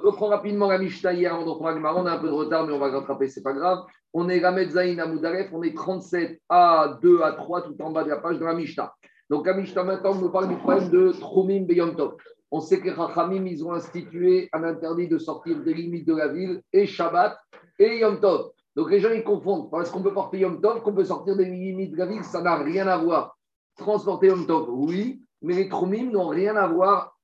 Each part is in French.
Je reprends rapidement la Mishnah hier, on reprend On a un peu de retard, mais on va rattraper, c'est pas grave. On est Gamet Zain à Moudaref, on est 37 à 2 à 3, tout en bas de la page de la Mishnah. Donc la Mishnah maintenant nous parle du problème de Troumim Beyantov. On sait que les Rachamim, ils ont institué un interdit de sortir des limites de la ville et Shabbat et Yom Tov. Donc les gens ils confondent. Parce qu'on peut porter Yom Tov, qu'on peut sortir des limites de la ville, ça n'a rien à voir. Transporter Yom Tov, oui, mais les Troumim n'ont rien à voir.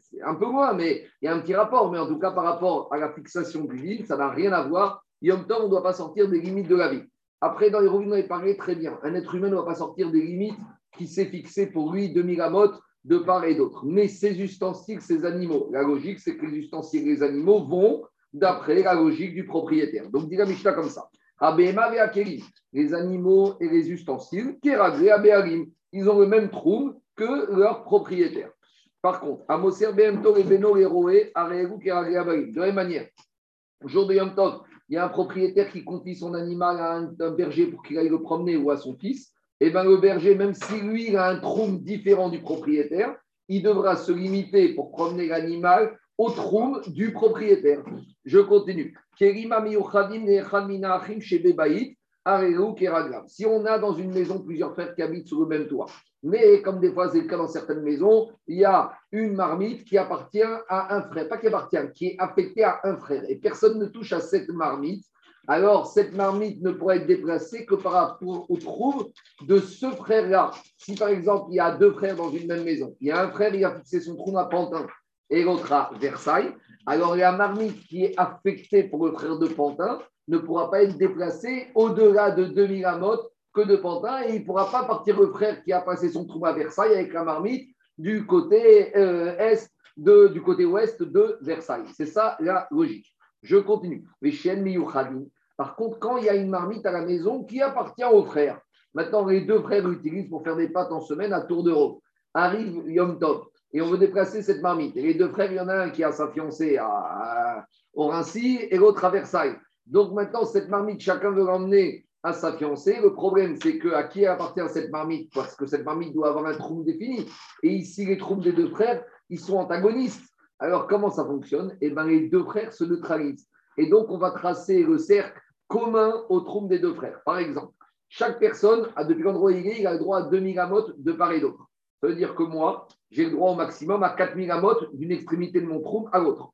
C'est un peu moins, mais il y a un petit rapport. Mais en tout cas, par rapport à la fixation du ville, ça n'a rien à voir. Yom Tov, on ne doit pas sortir des limites de la ville. Après, dans les revenus, on avait parlé très bien. Un être humain ne doit pas sortir des limites qui s'est fixé pour lui 2000 amotes de part et d'autre. Mais ces ustensiles, ces animaux, la logique, c'est que les ustensiles les animaux vont d'après la logique du propriétaire. Donc, dit la Mishnah comme ça. Les animaux et les ustensiles, ils ont le même trou que leur propriétaire. Par contre, Amoser Bento et Beno Eroé, de la même manière, au jour de Yom Tov, il y a un propriétaire qui confie son animal à un, berger pour qu'il aille le promener ou à son fils. Et eh bien le berger, même si lui il a un trou différent du propriétaire, il devra se limiter pour promener l'animal au trou du propriétaire. Je continue. Si on a dans une maison plusieurs frères qui habitent sur le même toit, mais comme des fois c'est le cas dans certaines maisons, il y a une marmite qui appartient à un frère, pas qui appartient, qui est affectée à un frère, et personne ne touche à cette marmite, alors cette marmite ne pourrait être déplacée que par rapport au trou de ce frère-là. Si par exemple il y a deux frères dans une même maison, il y a un frère, il a fixé son trou à Pantin et l'autre à Versailles, alors la marmite qui est affectée pour le frère de Pantin ne pourra pas être déplacée au-delà de 2000 amotes que de Pantin et il ne pourra pas partir le frère qui a passé son trou à Versailles avec la marmite du côté, euh, est de, du côté ouest de Versailles. C'est ça la logique. Je continue. Par contre, quand il y a une marmite à la maison qui appartient aux frères, maintenant les deux frères l'utilisent pour faire des pâtes en semaine à tour d'euro. Arrive Yom Tov et on veut déplacer cette marmite. Et les deux frères, il y en a un qui a sa fiancée à, au Rincy et l'autre à Versailles. Donc maintenant, cette marmite, chacun veut l'emmener à sa fiancée. Le problème, c'est que à qui appartient cette marmite? Parce que cette marmite doit avoir un trou défini. Et ici, les trous des deux frères, ils sont antagonistes. Alors, comment ça fonctionne? Eh bien, les deux frères se neutralisent. Et donc, on va tracer le cercle commun au trou des deux frères. Par exemple, chaque personne, a, depuis l'endroit où il est, il a le droit à 2000 amotes de part et d'autre. Ça veut dire que moi, j'ai le droit au maximum à 4000 amotes d'une extrémité de mon trou à l'autre.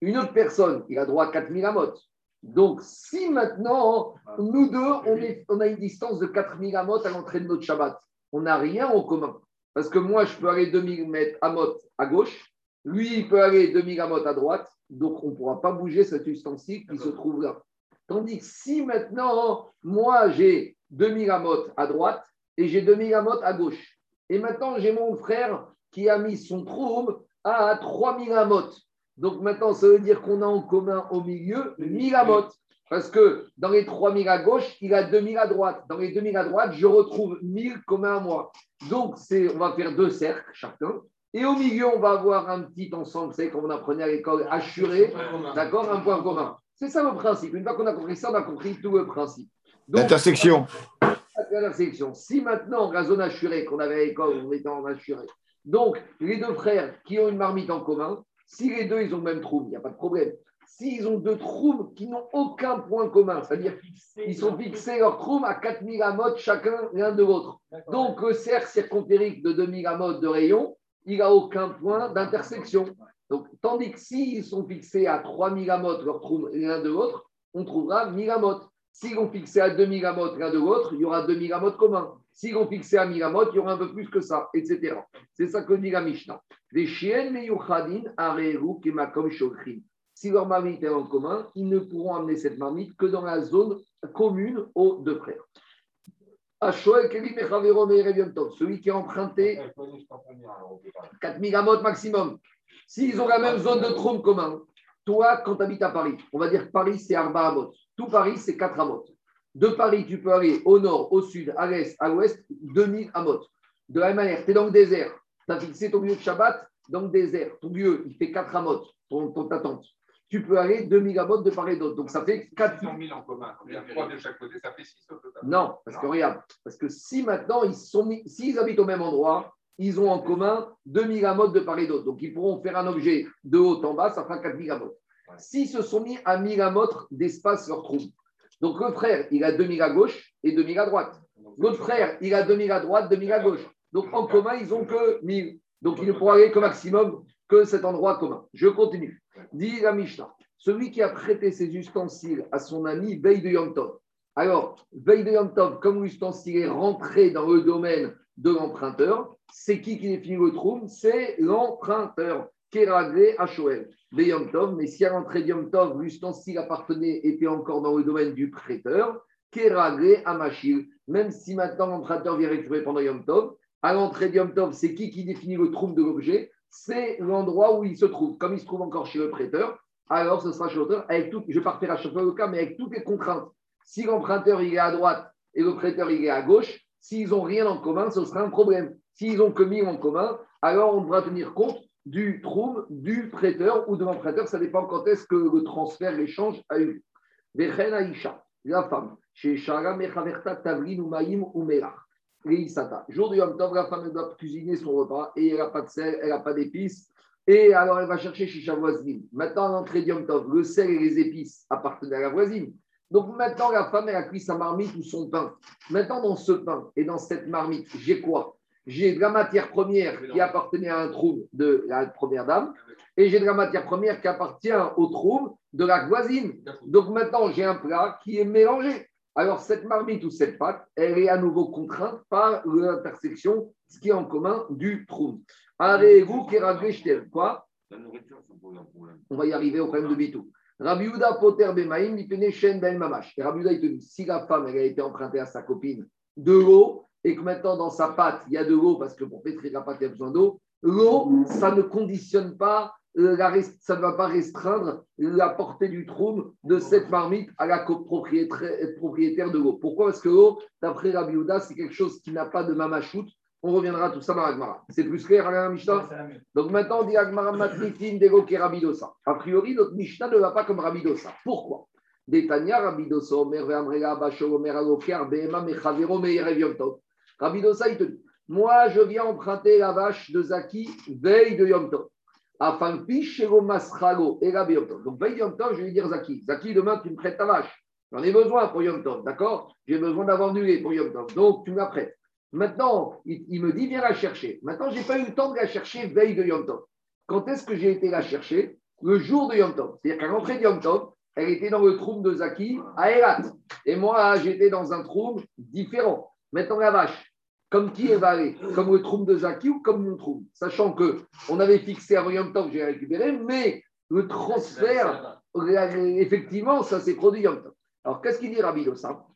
Une autre personne, il a droit à 4000 amotes. Donc, si maintenant, nous deux, on, a une distance de 4000 amotes à l'entrée de notre Shabbat, on n'a rien en commun. Parce que moi, je peux aller 2000 mètres amotes à gauche, lui, il peut aller 2000 amotes à droite, donc on ne pourra pas bouger cet ustensile qui se trouve là. Tandis que si maintenant, moi, j'ai 2000 amotes à droite et j'ai 2000 amotes à gauche, et maintenant, j'ai mon frère qui a mis son trouble à 3000 amotes. Donc maintenant, ça veut dire qu'on a en commun au milieu 1000 amotes. Parce que dans les 3000 à gauche, il a 2000 à droite. Dans les 2000 à droite, je retrouve 1000 communs à moi. Donc, on va faire deux cercles chacun. Et au milieu, on va avoir un petit ensemble, c'est comme on apprenait à l'école, assuré, d'accord, un point commun. C'est ça le principe. Une fois qu'on a compris ça, on a compris tout le principe. L'intersection. L'intersection. Si maintenant, la zone assurée qu'on avait à l'école, on était en assuré. Donc, les deux frères qui ont une marmite en commun, si les deux, ils ont le même trouble, il n'y a pas de problème. S'ils ont deux troubles qui n'ont aucun point commun, c'est-à-dire qu'ils sont fixés leur trouble à 4000 amotes chacun l'un de l'autre. Donc, le cercle circonférique de 2000 amotes de rayon, il n'a aucun point d'intersection. Donc, tandis que s'ils sont fixés à 3000 amotes leur trouble l'un de l'autre, on trouvera 1000 amotes. S'ils ont fixé à 2000 amotes l'un de l'autre, il y aura 2000 amotes communs. S'ils ont fixé à 1000 amotes, il y aura un peu plus que ça, etc. C'est ça que dit la Mishnah. Si leur marmite est en commun, ils ne pourront amener cette marmite que dans la zone commune aux deux frères. Celui qui a emprunté 4000 amotes maximum. S'ils ont la même zone de trône commun, toi, quand tu habites à Paris, on va dire que Paris, c'est Arba Amot. Tout Paris, c'est 4 Amot. De Paris, tu peux aller au nord, au sud, à l'est, à l'ouest, 2000 Amot. De la même manière, tu es dans le désert. Tu as fixé ton lieu de Shabbat dans le désert. Ton lieu, il fait 4 Amot, ton, ton, ta tente. Tu peux aller 2000 Amot de part et d'autre. Donc ça fait 4 000 en commun. Il y a 3 de chaque côté, ça fait 6 au total. Non, parce que regarde, parce que si maintenant, ils sont s'ils habitent au même endroit, ils ont en commun 2 migamotes de part et d'autre. Donc, ils pourront faire un objet de haut en bas, ça fera 4 migamotes. S'ils se sont mis à migamotes d'espace leur trou, donc le frère, il a 2 à gauche et 2 à droite. L'autre frère, il a 2 à droite, 2 à gauche. Donc, en commun, ils n'ont que 1000. Donc, il ne pourra aller qu'au maximum que cet endroit commun. Je continue. Dit la Mishnah. Celui qui a prêté ses ustensiles à son ami veille de Yom Tov. Alors, veille de Yom Tov, comme l'ustensile est rentré dans le domaine de l'emprunteur, c'est qui qui définit le trou C'est l'emprunteur. Kéragré Shoel. de Yom Tov, mais si à l'entrée de Yom Tov, l'ustensile appartenait, était encore dans le domaine du prêteur, Kéragré Amachil. Même si maintenant l'emprunteur vient récupérer pendant Yom Tov, à l'entrée de Yom Tov, c'est qui qui définit le trou de l'objet? C'est l'endroit où il se trouve. Comme il se trouve encore chez le prêteur, alors ce sera chez l'auteur, avec tout, je refaire à chaque fois le cas, mais avec toutes les contraintes. Si l'emprunteur il est à droite et le prêteur il est à gauche, s'ils n'ont rien en commun, ce sera un problème. S'ils ont mille en commun, alors on devra tenir compte du trouble du prêteur ou de l'emprunteur. Ça dépend quand est-ce que le transfert, l'échange a eu lieu. la femme, chez Shara Mechaverta Tavrin ou Maïm ou. Jour du Yom Tov, la femme doit cuisiner son repas et elle n'a pas de sel, elle n'a pas d'épices. Et alors elle va chercher chez sa voisine. Maintenant, à l'entrée du Yom Tov, le sel et les épices appartenaient à la voisine. Donc maintenant, la femme, elle a cuit sa marmite ou son pain. Maintenant, dans ce pain et dans cette marmite, j'ai quoi? J'ai de la matière première qui appartenait à un trou de la première dame et j'ai de la matière première qui appartient au trou de la voisine. Donc maintenant, j'ai un plat qui est mélangé. Alors cette marmite ou cette pâte, elle est à nouveau contrainte par l'intersection, ce qui est en commun du trou. Arrêtez-vous Quoi On va y arriver au problème de Bitou. Rabbi Poter Bemaim, il Shen Ben Mamash. Et Rabbi il te dit si la femme elle a été empruntée à sa copine de l'eau, et que maintenant dans sa pâte, il y a de l'eau, parce que pour pétrir la pâte, il y a besoin d'eau, l'eau, ça ne conditionne pas, euh, ça ne va pas restreindre la portée du trou de cette marmite à la propriétaire de l'eau. Pourquoi? Parce que l'eau, d'après Rabbi c'est quelque chose qui n'a pas de mamachout. On reviendra tout ça dans l'Agmara. C'est plus clair, la Mishnah? Donc maintenant, on dit Agmara Matritin Dego Rabidosa. A priori, notre Mishnah ne va pas comme Rabidosa. Pourquoi? Détania Rabidosa, Omer Ve'amrega Basho, Omer Behema Mechavero Meyerev Yom Tov. Rabidosa, il te dit Moi, je viens emprunter la vache de Zaki veille de Yom Tov. Afin Pichero Masrago et la Yom Tov. Donc, veille de Yom Tov, je vais dire Zaki Zaki, demain, tu me prêtes ta vache. J'en ai besoin pour Yom Tov, d'accord? J'ai besoin d'avoir lait pour Yom Tov. Donc, tu me la prêtes. Maintenant, il, me dit Viens la chercher. Maintenant, je n'ai pas eu le temps de la chercher veille de Yom Tov. Quand est-ce que j'ai été la chercher? Le jour de Yom Tov. C'est-à-dire qu'à l'entrée de Yom Tov, elle était dans le trou de Zaki à Elat. Et moi, j'étais dans un trou différent. Maintenant, la vache, comme qui est aller Comme le trou de Zaki ou comme mon trou Sachant que on avait fixé à Yom Tov, j'ai récupéré, mais le transfert, effectivement, ça s'est produit Yom Tov. Alors, qu'est-ce qu'il dit Rabbi Dossa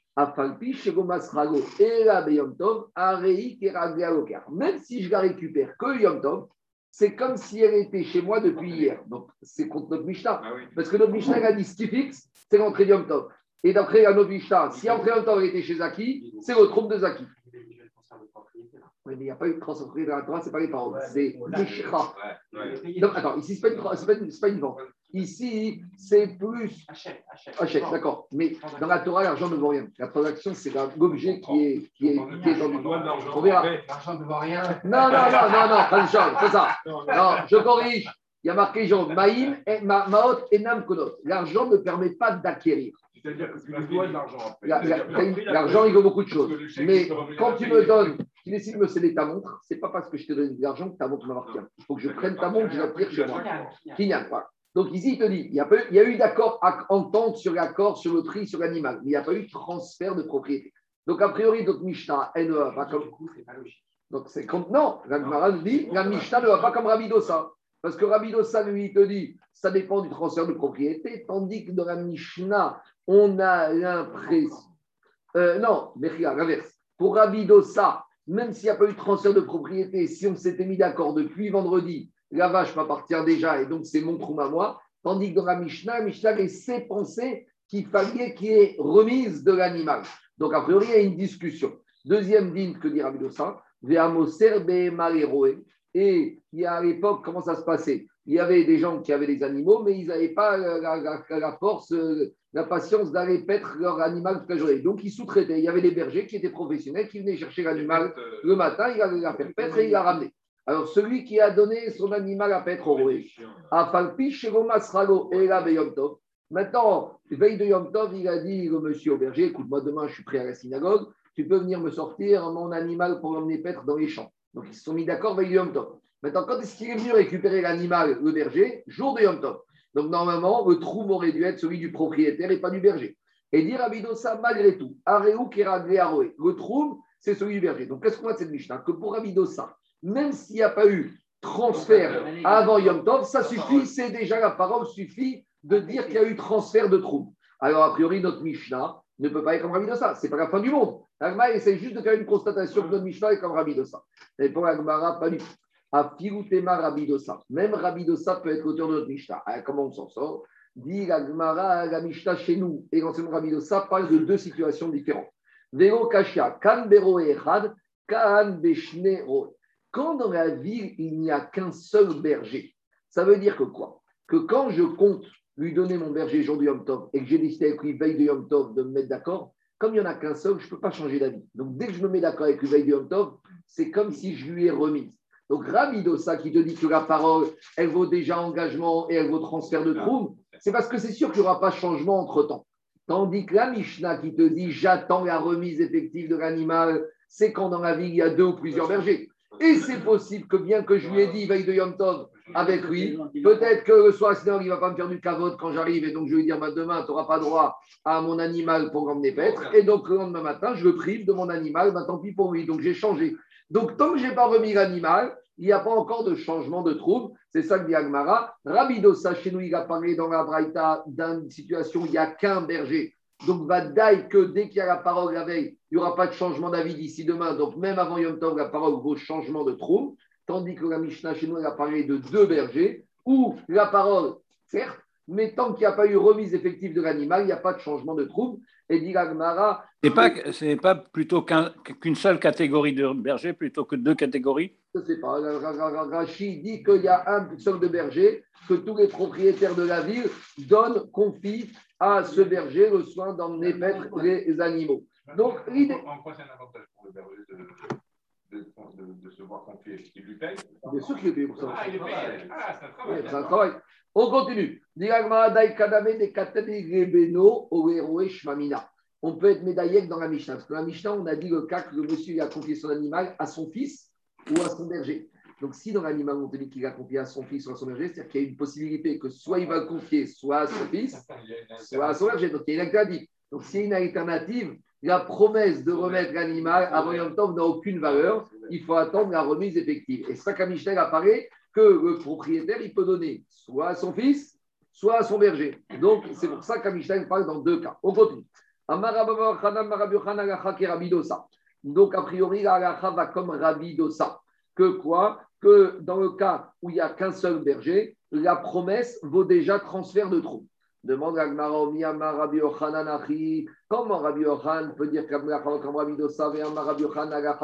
même si je la récupère que Yom Tov, c'est comme si elle était chez moi depuis hier. Donc, c'est contre notre Mishnah. Ah Parce que notre Mishnah a dit ce qui fixe, c'est l'entrée de Yom Tov. Et d'après notre Mishnah, si l'entrée Yom Tov était chez Zaki, c'est le trompe de Zaki. Oui, mais il n'y a pas eu de transfert de la Torah, ce n'est pas les paroles, c'est l'Ishra. Donc, attends, ici, ce n'est pas, pas, une vente. Ici, c'est plus. Achète, achète. Achète, d'accord. Mais dans la Torah, l'argent ne vaut rien. La transaction, c'est l'objet qui est, qui est, qui est en On verra. L'argent ne vaut rien. Non, non, non, non, non, pas c'est ça. Non, je corrige. Il y a marqué Jean, Maïm, Maot et Nam Konot. L'argent ne permet pas d'acquérir. C'est-à-dire que tu me dois de l'argent. L'argent, il vaut beaucoup de choses. Mais quand tu me donnes, tu décides de me céder ta montre, ce n'est pas parce que je te donne de l'argent que ta montre m'appartient. Il faut que je prenne ta montre, je la tire chez moi. Kinyan, pas. Donc ici, il te dit, il y a, il y a eu d'accord, entente sur l'accord, sur le prix, sur l'animal, mais il n'y a pas eu de transfert de propriété. Donc a priori, notre Mishnah, elle ne va pas comme. Donc c'est comme. Non, la dit, la Mishnah ne va pas comme Rabidosa. Parce que Rabidosa, lui, il te dit, ça dépend du transfert de propriété, tandis que dans la Mishnah, on a l'impression. Euh, non, mais regarde, l'inverse. Pour Rabidosa, même s'il n'y a pas eu de transfert de propriété, si on s'était mis d'accord depuis vendredi, la vache m'appartient déjà et donc c'est mon trou à moi, tandis que dans la Mishnah, Mishnah laissait penser qu'il fallait qu'il y ait remise de l'animal. Donc a priori, il y a une discussion. Deuxième dîme que dit Rabidosa, et il y a à l'époque, comment ça se passait? Il y avait des gens qui avaient des animaux, mais ils n'avaient pas la, force, la patience d'aller paître leur animal toute la journée. Donc, ils sous-traitaient. Il y avait des bergers qui étaient professionnels, qui venaient chercher l'animal le matin, il allait la faire paître et il l'a ramené. Alors, celui qui a donné son animal à paître au roi, a falpi et la Maintenant, veille de Yom Tov, il a dit au monsieur au berger écoute-moi, demain, je suis prêt à la synagogue, tu peux venir me sortir mon animal pour l'emmener paître dans les champs. Donc, ils se sont mis d'accord veille de Yom Tov. Maintenant, quand est-ce qu'il est venu récupérer l'animal, le berger? Jour de Yom Tov. Donc, normalement, le trou aurait dû être celui du propriétaire et pas du berger. Et dire Abidosa, malgré tout, Aréou Keraglé Aroé, le trou, c'est celui du berger. Donc, qu'est-ce qu'on a de cette Mishnah? Que pour Abidosa, même s'il n'y a pas eu transfert avant Yom Tov, ça suffit, c'est déjà la parole suffit de dire qu'il y a eu transfert de trou. Alors, a priori, notre Mishnah ne peut pas être comme Rabidosa. Ce n'est pas la fin du monde. L'Agma essaie juste de faire une constatation que notre Mishnah est comme Rabidosa. Et pour pas du tout. Rabidosa. Même Rabidosa peut être l'auteur de notre Mishnah. Alors, comment on s'en sort? Dit l'Agmara, la Mishnah chez nous, et l'enseignement Rabidosa parle de deux situations différentes. Vero Kashia, Kan Bero Echad, Kan Beshne Quand dans la ville, il n'y a qu'un seul berger, ça veut dire que quoi? Que quand je compte lui donner mon berger jour du Yom Tov et que j'ai décidé avec lui veille de Yom Tov de me mettre d'accord, comme il n'y en a qu'un seul, je ne peux pas changer d'avis. Donc dès que je me mets d'accord avec lui veille de Yom Tov, c'est comme si je lui ai remis. Donc Rabidosa qui te dit que la parole, elle vaut déjà engagement et elle vaut transfert de trou, c'est parce que c'est sûr qu'il n'y aura pas changement entre-temps. Tandis que la Mishnah qui te dit j'attends la remise effective de l'animal, c'est quand dans la ville il y a deux ou plusieurs bergers. Et c'est possible que bien que je lui ai dit veille de Yom Tov avec lui, peut-être que le soir, sinon il ne va pas me faire du cavote quand j'arrive et donc je lui dire bah, demain tu n'auras pas droit à mon animal pour emmener paître. Et donc le lendemain matin, je le prive de mon animal, bah, tant pis pour lui. Donc j'ai changé. Donc, tant que je n'ai pas remis l'animal, il n'y a pas encore de changement de trouble. C'est ça que dit Agmara. Rabidosa, chez nous, il a parlé dans la Braïta d'une situation où il n'y a qu'un berger. Donc, va que dès qu'il y a la parole la veille, il n'y aura pas de changement d'avis d'ici demain. Donc, même avant Yom Tov, la parole vaut changement de trouble. Tandis que la Mishnah, chez nous, elle a parlé de deux bergers, où la parole, certes, mais tant qu'il n'y a pas eu remise effective de l'animal, il n'y a pas de changement de trouble. Et dit Agmara. Ce n'est pas, pas plutôt qu'une seule catégorie de bergers plutôt que deux catégories Je ne sais pas. Rachid dit qu'il y a un seul de berger, que tous les propriétaires de la ville donnent, confient à ce berger le soin d'emmener paître les animaux. Donc, l'idée. En quoi c'est un avantage pour le berger de, de, se voir confier? Il lui paye? Bien sûr qu'il est payé pour ça. Ah, il est payé. Ah, c'est un travail. c'est un travail. On continue. On peut être médaillé dans la Mishnah. Parce que la Mishnah, on a dit le cas que le monsieur a confié son animal à son fils ou à son berger. Donc, si dans l'animal, on te dit qu'il a confié à son fils ou à son berger, c'est-à-dire qu'il y a une possibilité que soit il va le confier soit à son fils, soit à son berger. Donc, il y a une alternative. Donc, s'il y a une alternative, la promesse de remettre l'animal avant Yom Tov n'a aucune valeur. Il faut attendre la remise effective. Et ça, comme Michel apparaît, que le propriétaire, il peut donner soit à son fils, soit à son berger. Donc, c'est pour ça qu'Amishtaïn parle dans deux cas. On continue. Donc, a priori, la va comme Rabidosa. Que quoi? Que dans le cas où il n'y a qu'un seul berger, la promesse vaut déjà transfert de trou. Demande à Rabbi Achi. Comment Rabbi Yochanan peut dire comme Rabbi Dosa, Rabbi Yochanan,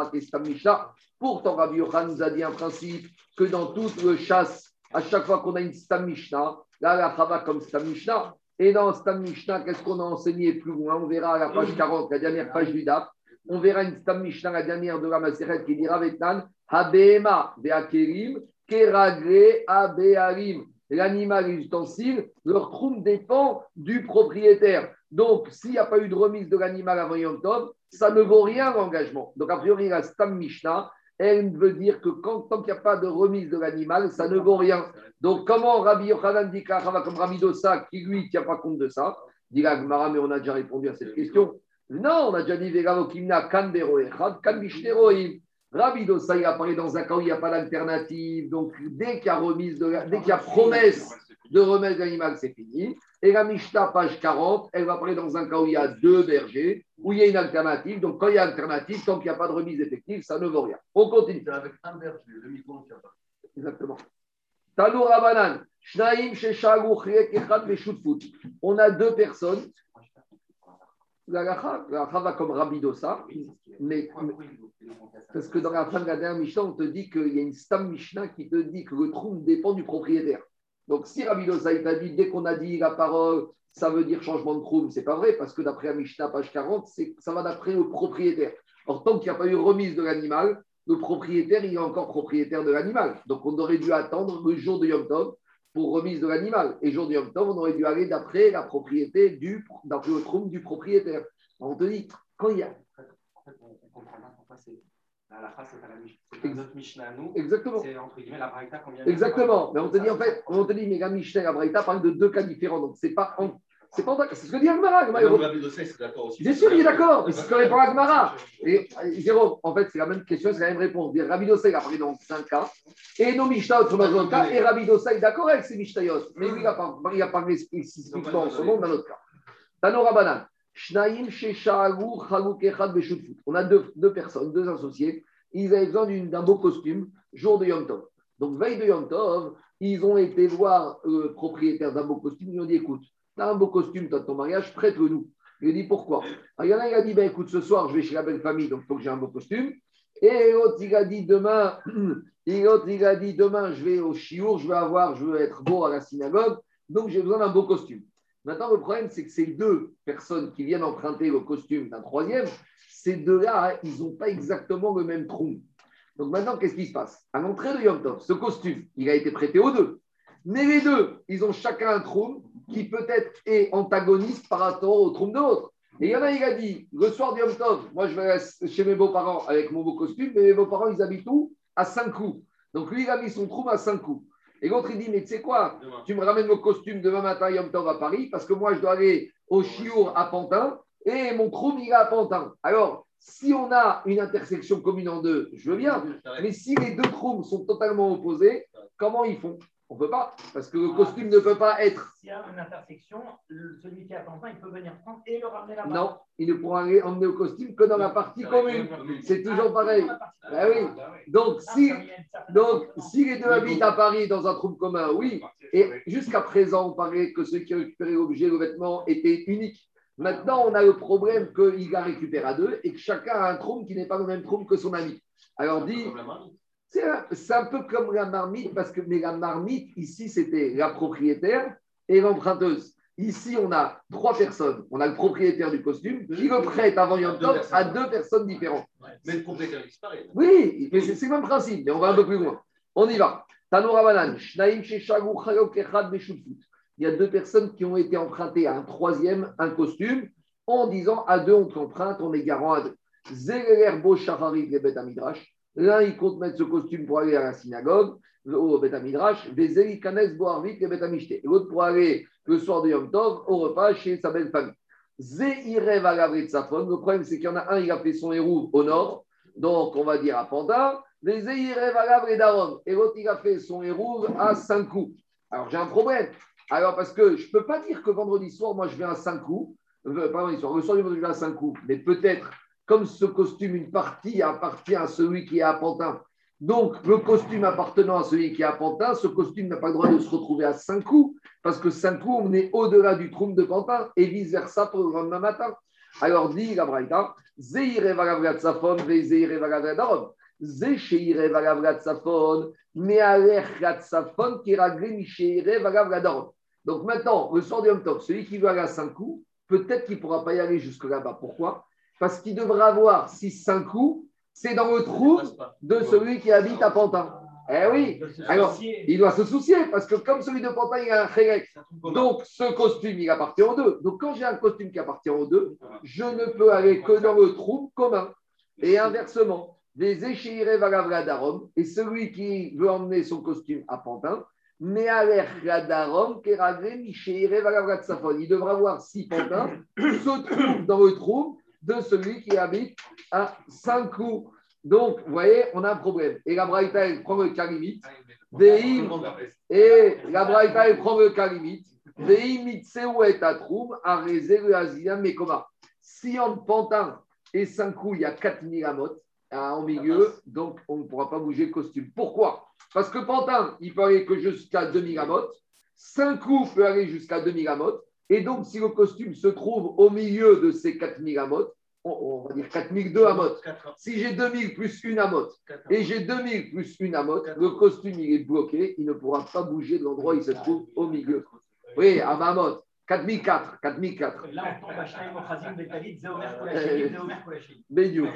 Pourtant, Rabbi Yochanan nous a dit un principe que dans toute le chasse, à chaque fois qu'on a une Stam Mishnah, la va comme Stam Mishnah. Et dans Stam Mishnah, qu'est-ce qu'on a enseigné plus loin? On verra à la page 40, la dernière page du DAF. On verra une Stam Mishnah, la dernière de la Maseret, qui dira Vetnan, Habema Beakerim, Keragre Abearim l'animal et l'ustensile, leur trou dépend du propriétaire. Donc, s'il n'y a pas eu de remise de l'animal avant Yom Tov, ça ne vaut rien l'engagement. Donc, a priori, la Stam Mishnah, elle veut dire que quand, tant qu'il n'y a pas de remise de l'animal, ça ne vaut rien. Donc, comment Rabbi Yochanan dit comme Rabbi Dosa, qui lui ne tient pas compte de ça Dit la mais on a déjà répondu à cette question. Non, on a déjà dit Vegalo Kimna Kandero Echad, Kan Rabbi Dossa, il apparaît dans un cas où il n'y a pas d'alternative. Donc, dès qu'il y a remise, de dès qu'il y a promesse de remettre l'animal, c'est fini. Et la Mishnah, page 40, elle va parler dans un cas où il y a deux bergers, où il y a une alternative. Donc, quand il y a alternative, tant qu'il n'y a pas de remise effective, ça ne vaut rien. On continue. Avec un berger, le micro. Exactement. Tanoura Banan, Shnaim, On a deux personnes. La Gacha va comme Rabbi Dossa, mais parce que dans la fin de la dernière Mishnah, on te dit qu'il y a une Stam Mishnah qui te dit que le trou dépend du propriétaire. Donc, si Rabbi Dosaï t'a dit, dès qu'on a dit la parole, ça veut dire changement de troum, c'est pas vrai, parce que d'après la Mishnah, page 40, c'est- ça va d'après le propriétaire. Or, tant qu'il n'y a pas eu remise de l'animal, le propriétaire, il est encore propriétaire de l'animal. Donc, on aurait dû attendre le jour de Yom Tov pour remise de l'animal. Et jour de Yom Tov, on aurait dû aller d'après la propriété du, le du propriétaire. On te dit, quand il y a. En fait, on comprend pas pourquoi c'est. La halakha, c'est à la Mishnah. Notre Mishnah à nous. Exactement. C'est entre guillemets la braïta qu'on vient Exactement. Mais on te dit en fait, on te dit, mais la Mishnah et la Braïta parlent de deux cas différents. Donc, c'est pas. C'est pas en- c'est ce que dit Agmara. Bien sûr, il est d'accord. Mais c'est ce que répond Agmara. Et euh, Jérôme, en fait, c'est la même question, c'est la même réponse. Dire Rabbi Dossé, il a parlé dans cinq cas. Et nos Mishnayot sont dans un autre cas. Et Rabbi Dossé est d'accord avec ces Mishnayot. Mais lui, il a, par- il a parlé spécifiquement en ce monde dans notre cas. Tano Rabanan. Shnaim Shesha'agu Chaluk Echad Beshutfut. On a deux, deux personnes, deux associés. Ils avaient besoin d'un beau costume, jour de Yom Tov. Donc, veille de Yom Tov, ils ont été voir le propriétaire d'un beau costume. Ils ont dit écoute, tu as un beau costume, de ton mariage, prête-le-nous. Il lui dit pourquoi? Il y en a, il a dit ben, écoute, ce soir, je vais chez la belle famille, donc il faut que j'ai un beau costume. Et l'autre, il a dit demain, et il a dit demain, je vais au chiour, je vais avoir, je veux être beau à la synagogue, donc j'ai besoin d'un beau costume. Maintenant, le problème, c'est que ces deux personnes qui viennent emprunter le costume d'un troisième, ces deux-là, hein, ils n'ont pas exactement le même trou. Donc maintenant, qu'est-ce qui se passe? À l'entrée de Yom Tov, ce costume, il a été prêté aux deux. Mais les deux, ils ont chacun un trou qui peut-être est antagoniste par rapport au trou de l'autre. Et il y en a, il a dit, le soir de Yom Tov, moi je vais chez mes beaux-parents avec mon beau costume, mais mes beaux-parents, ils habitent où? À 5 coups. Donc lui, il a mis son trou à 5 coups. Et l'autre, il dit, mais tu sais quoi? Tu me ramènes mon costume demain matin Yom Tov à Paris, parce que moi, je dois aller au Chiour à Pantin, et mon trou, il est à Pantin. Alors, si on a une intersection commune en deux, je veux bien. Mais si les deux trous sont totalement opposés, comment ils font? On ne peut pas, parce que le costume ne peut pas être. S'il y a une intersection, le- celui qui est à Pantin, il peut venir prendre et le ramener là-bas. Non, il ne pourra aller emmener au costume que dans la partie commune. C'est toujours pareil. Ah oui. Donc, si, donc, si les deux habitent à Paris dans un trou commun, oui. Et jusqu'à présent, on parlait que ceux qui ont récupéré l'objet, le vêtement, était unique. Maintenant, on a le problème qu'il la récupère à deux et que chacun a un trou qui n'est pas le même trou que son ami. Alors, dit, c'est un, peu comme la marmite, parce que mais la marmite, ici, c'était la propriétaire et l'emprunteuse. Ici, on a trois personnes. On a le propriétaire du costume qui le prête avant Yom Tov à deux personnes différentes. Mais le propriétaire disparaît. Oui, mais c'est le même principe, mais on va un peu plus loin. On y va. Il y a deux personnes qui ont été empruntées à un troisième, un costume, en disant à deux, on t'emprunte, on est garant à deux. Zeler Bo Shahari le Bet Amidrash. L'un, il compte mettre ce costume pour aller à la synagogue, au Bet. Vezeli Kanes Bo Arvit le Bet Amishte. Et l'autre pour aller le soir de Yom Tov au repas chez sa belle famille. Zeire Valavrit Safon. Le problème, c'est qu'il y en a un, il a fait son héros au nord, donc on va dire à Panda. Les Zeire Valavrit Daron. Et l'autre, il a fait son héros à 5 coups. Alors j'ai un problème. Alors, parce que je ne peux pas dire que vendredi soir, moi, je vais à 5 coups. Euh, soir, le soir du vendredi, je vais à 5 coups. Mais peut-être, comme ce costume, une partie appartient à celui qui est à Pantin. Donc, le costume appartenant à celui qui est à Pantin, ce costume n'a pas le droit de se retrouver à 5 coups. Parce que 5 coups, on est au-delà du trou de Pantin. Et vice-versa pour le lendemain matin. Alors, dit la Braïta, Zeire Valavrat Safon, Zeire Valavrat Daron. Zecheire Valavrat Safon, Mealer Safon, Kiragre Micheire Valavrat Daron. Donc maintenant, le soir du celui qui veut aller à 5 coups, peut-être qu'il ne pourra pas y aller jusque là-bas. Pourquoi? Parce qu'il devra avoir, si 5 coups, c'est dans le trou de celui qui habite à Pantin. Eh oui, alors il doit se soucier, parce que comme celui de Pantin, il a un chérec. Donc ce costume, il appartient aux deux. Donc quand j'ai un costume qui appartient aux deux, je ne peux aller que dans le trou commun. Et inversement, des échirés valavra d'arom, et celui qui veut emmener son costume à Pantin, mais. Il devra voir si Pantin se trouve dans le trou de celui qui habite à 5 coups. Donc, vous voyez, on a un problème. Et la Braïta, elle prend le cas limite. Et la Braïta, elle prend le cas limite. Si en Pantin et 5 coups, il y a 4000 amotes hein, en milieu, donc on ne pourra pas bouger le costume. Pourquoi? Parce que Pantin, il peut aller que jusqu'à 2000 amotes. 5 coups peut aller jusqu'à 2000 amotes. Et donc, si le costume se trouve au milieu de ces 4000 amotes, on, on va dire 4002 amot. Quatre- Si j'ai 2000 plus une amot, quatre- et j'ai 2000 plus une amot, le costume il est bloqué, il ne pourra pas bouger de l'endroit où il se trouve au milieu. Oui, à Mamot, 4004, 4004. Là, on tombe à Shnaim Ochazim Betalit, Zéomer Koulachim. Bediou.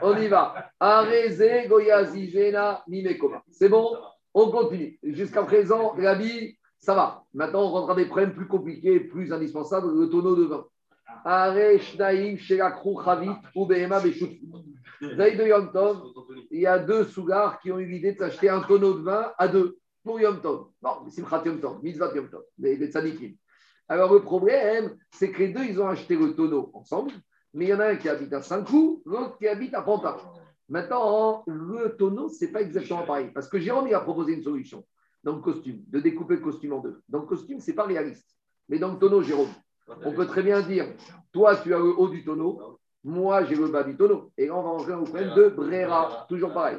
On y va. Areze Goyazigena Mimekoma. C'est bon? On continue. Jusqu'à présent, l'habit, ça va. Maintenant, on rentre des problèmes plus compliqués, plus indispensables, le tonneau de vin. Il y a deux sougars qui ont eu l'idée de s'acheter un tonneau de vin à deux pour Yom Tov. Bon, Simchat Yom Tov, Mitzvah Yom Tov, les tzadikim. Alors, le problème, c'est que les deux, ils ont acheté le tonneau ensemble, mais il y en a un qui habite à Saint-Cloud, l'autre qui habite à Pantin. Maintenant, le tonneau, ce n'est pas exactement pareil, parce que Jérôme, il a proposé une solution dans le costume, de découper le costume en deux. Dans le costume, ce n'est pas réaliste. Mais dans le tonneau, Jérôme, on peut très bien dire, toi, tu as le haut du tonneau, moi, j'ai le bas du tonneau. Et là, on va rentrer dans le problème de Brera, toujours pareil.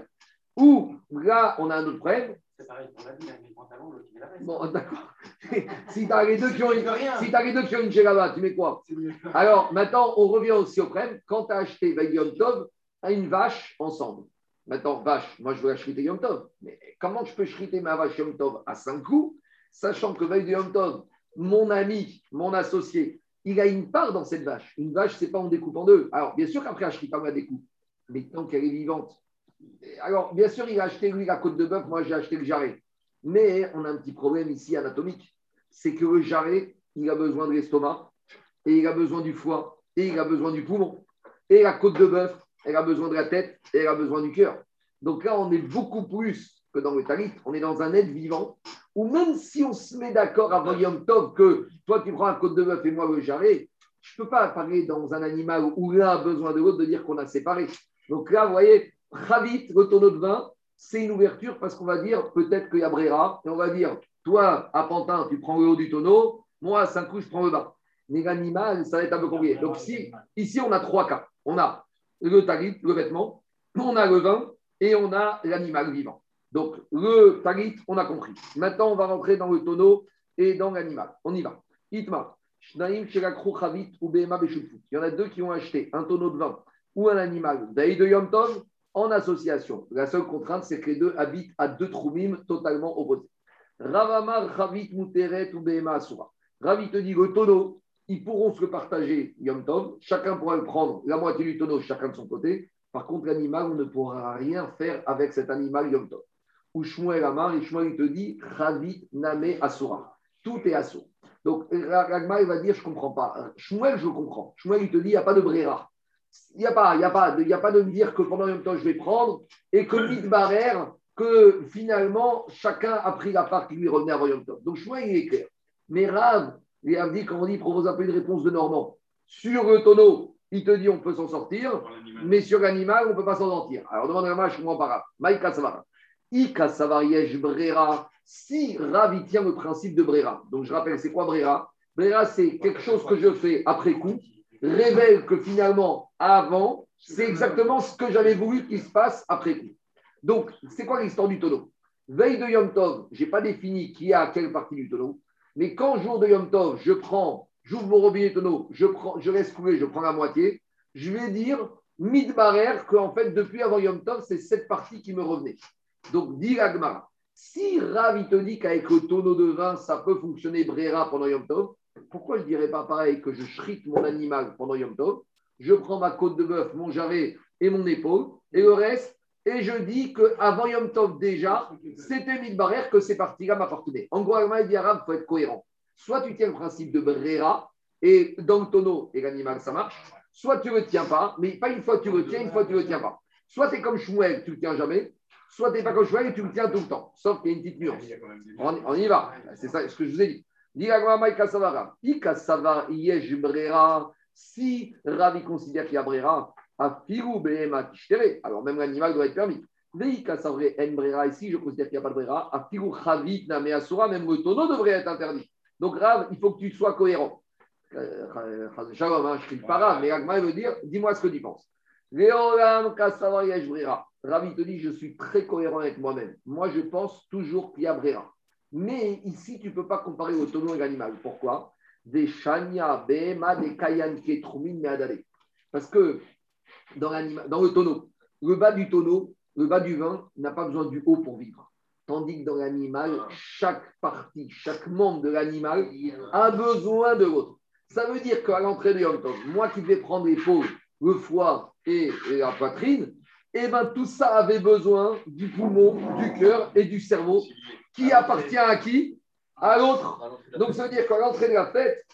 Ou là, on a un autre problème. C'est pareil, on l'a dit, il a mis le pantalon, l'autre il la veste. Bon, d'accord. si tu as les deux qui ont une, si t'as les deux qui ont une là tu mets quoi Alors, maintenant, on revient aussi au problème. Quand tu as acheté Yom Tov à une vache ensemble. Maintenant, vache, moi, je veux la shriter Yom Tov. Mais comment je peux shriter ma vache Yom Tov à 5 coups, sachant que Veille de Yom Tov, mon ami, mon associé, il a une part dans cette vache. Une vache, c'est pas on découpe en deux. Alors, bien sûr qu'après, je pas la découpe. Mais tant qu'elle est vivante. Alors, bien sûr, il a acheté, lui, la côte de bœuf, moi, j'ai acheté le jarret. Mais on a un petit problème ici anatomique. C'est que le jarret, il a besoin de l'estomac, et il a besoin du foie, et il a besoin du poumon. Et la côte de bœuf, elle a besoin de la tête, et elle a besoin du cœur. Donc là, on est beaucoup plus que dans le talit. On est dans un être vivant, où même si on se met d'accord avant Yom Tov que toi, tu prends la côte de bœuf et moi le jarret, je ne peux pas parler dans un animal où l'un a besoin de l'autre de dire qu'on a séparé. Donc là, vous voyez, Ravit, le tonneau de vin, c'est une ouverture parce qu'on va dire peut-être qu'il y a Brera, et on va dire, toi, à Pantin, tu prends le haut du tonneau, moi, à Saint-Cloud, je prends le bas. Mais l'animal, ça va être un peu compliqué. Donc si, ici, on a trois cas. On a le talit, le vêtement, on a le vin et on a l'animal vivant. Donc le talit, on a compris. Maintenant, on va rentrer dans le tonneau et dans l'animal. On y va. Itma. Shnaim ou. Il y en a deux qui ont acheté un tonneau de vin ou un animal veille de Yom en association. La seule contrainte, c'est que les deux habitent à deux troumim totalement opposés. Ravamar Chavit Muteret ou Asura. Ravi te dit le tonneau, ils pourront se le partager Yom Tov. Chacun pourra le prendre, la moitié du tonneau, chacun de son côté. Par contre, l'animal, on ne pourra rien faire avec cet animal Yom Tov. Ou Shmuel Amar, et Shmuel il te dit Ravit Name Asura. Tout est assourd. Donc, Ragma, il va dire, je ne comprends pas. Shmuel, je comprends. Shmuel, il te dit, il n'y a pas de bréra. Il n'y a, pas, a, pas a pas de me dire que pendant Yom Tov, je vais prendre et que Midbarer, que finalement, chacun a pris la part qui lui revenait avant Yom Tov. Donc, Shmuel, il est clair. Mais Rav, il a dit, comme on dit, propose un peu une réponse de Normand. Sur le tonneau, il te dit, on peut s'en sortir, mais sur l'animal, on ne peut pas s'en sortir. Alors, demande à je comprends pas. Maïka Savara. Ika Savariesh Brera. Si Rav, il tient le principe de Brera. Donc, je rappelle, c'est quoi Brera? Brera, c'est quelque chose que je fais après coup, révèle que finalement, avant, c'est exactement ce que j'avais voulu qu'il se passe après coup. Donc, c'est quoi l'histoire du tonneau? Veille de Yom Tov, je n'ai pas défini qui a quelle partie du tonneau, mais quand jour de Yom Tov, je prends, j'ouvre mon robinet tonneau, je, prends, je laisse couler, je prends la moitié, je vais dire mid-barrière qu'en fait, depuis avant Yom Tov, c'est cette partie qui me revenait. Donc, dit l'Agmara, si Rav te dit qu'avec le tonneau de vin, ça peut fonctionner Brera pendant Yom Tov, pourquoi je dirais pas pareil que je shrite mon animal pendant Yom Tov Je prends ma côte de bœuf, mon jarret et mon épaule, et le reste, et je dis qu'avant Yom Tov déjà, c'était barrières que ces parties-là m'appartenaient. En gros, Agmara dit Rav, il faut être cohérent. Soit tu tiens le principe de Brera, et dans le tonneau et l'animal, ça marche, soit tu ne le tiens pas, mais pas une fois tu le tiens, une fois tu ne le tiens pas. Soit tu es comme Shmuel, tu ne le tiens jamais, soit tu n'es pas comme Shmuel et tu le tiens tout le temps. Sauf qu'il y a une petite nuance. On, y va. C'est ça ce que je vous ai dit. Si Ravi considère qu'il y a Brera, alors même l'animal doit être permis. Brera, ici je considère qu'il n'y a pas de Brera, même le tonneau devrait être interdit. Donc Rav, il faut que tu sois cohérent. Euh, Shalom, hein, je pas Rav, mais Agma veut dire, dis-moi ce que tu penses. Léolam Brera. Ravi te dit, je suis très cohérent avec moi-même. Moi, je pense toujours qu'il y a Brera. Mais ici, tu ne peux pas comparer au tonneau et l'animal. Pourquoi? Des Shania, Behema, des Kayan, Ketrumin, Meadale. Parce que dans, le tonneau. Le bas du tonneau, le bas du vin, n'a pas besoin du haut pour vivre. Tandis que dans l'animal, chaque partie, chaque membre de l'animal a besoin de l'autre. Ça veut dire qu'à l'entrée de Yom Tov, moi qui vais prendre l'épaule, le foie et, et la poitrine, eh ben, tout ça avait besoin du poumon, du cœur et du cerveau qui appartient à qui? À l'autre. Donc, ça veut dire qu'à l'entrée de la fête,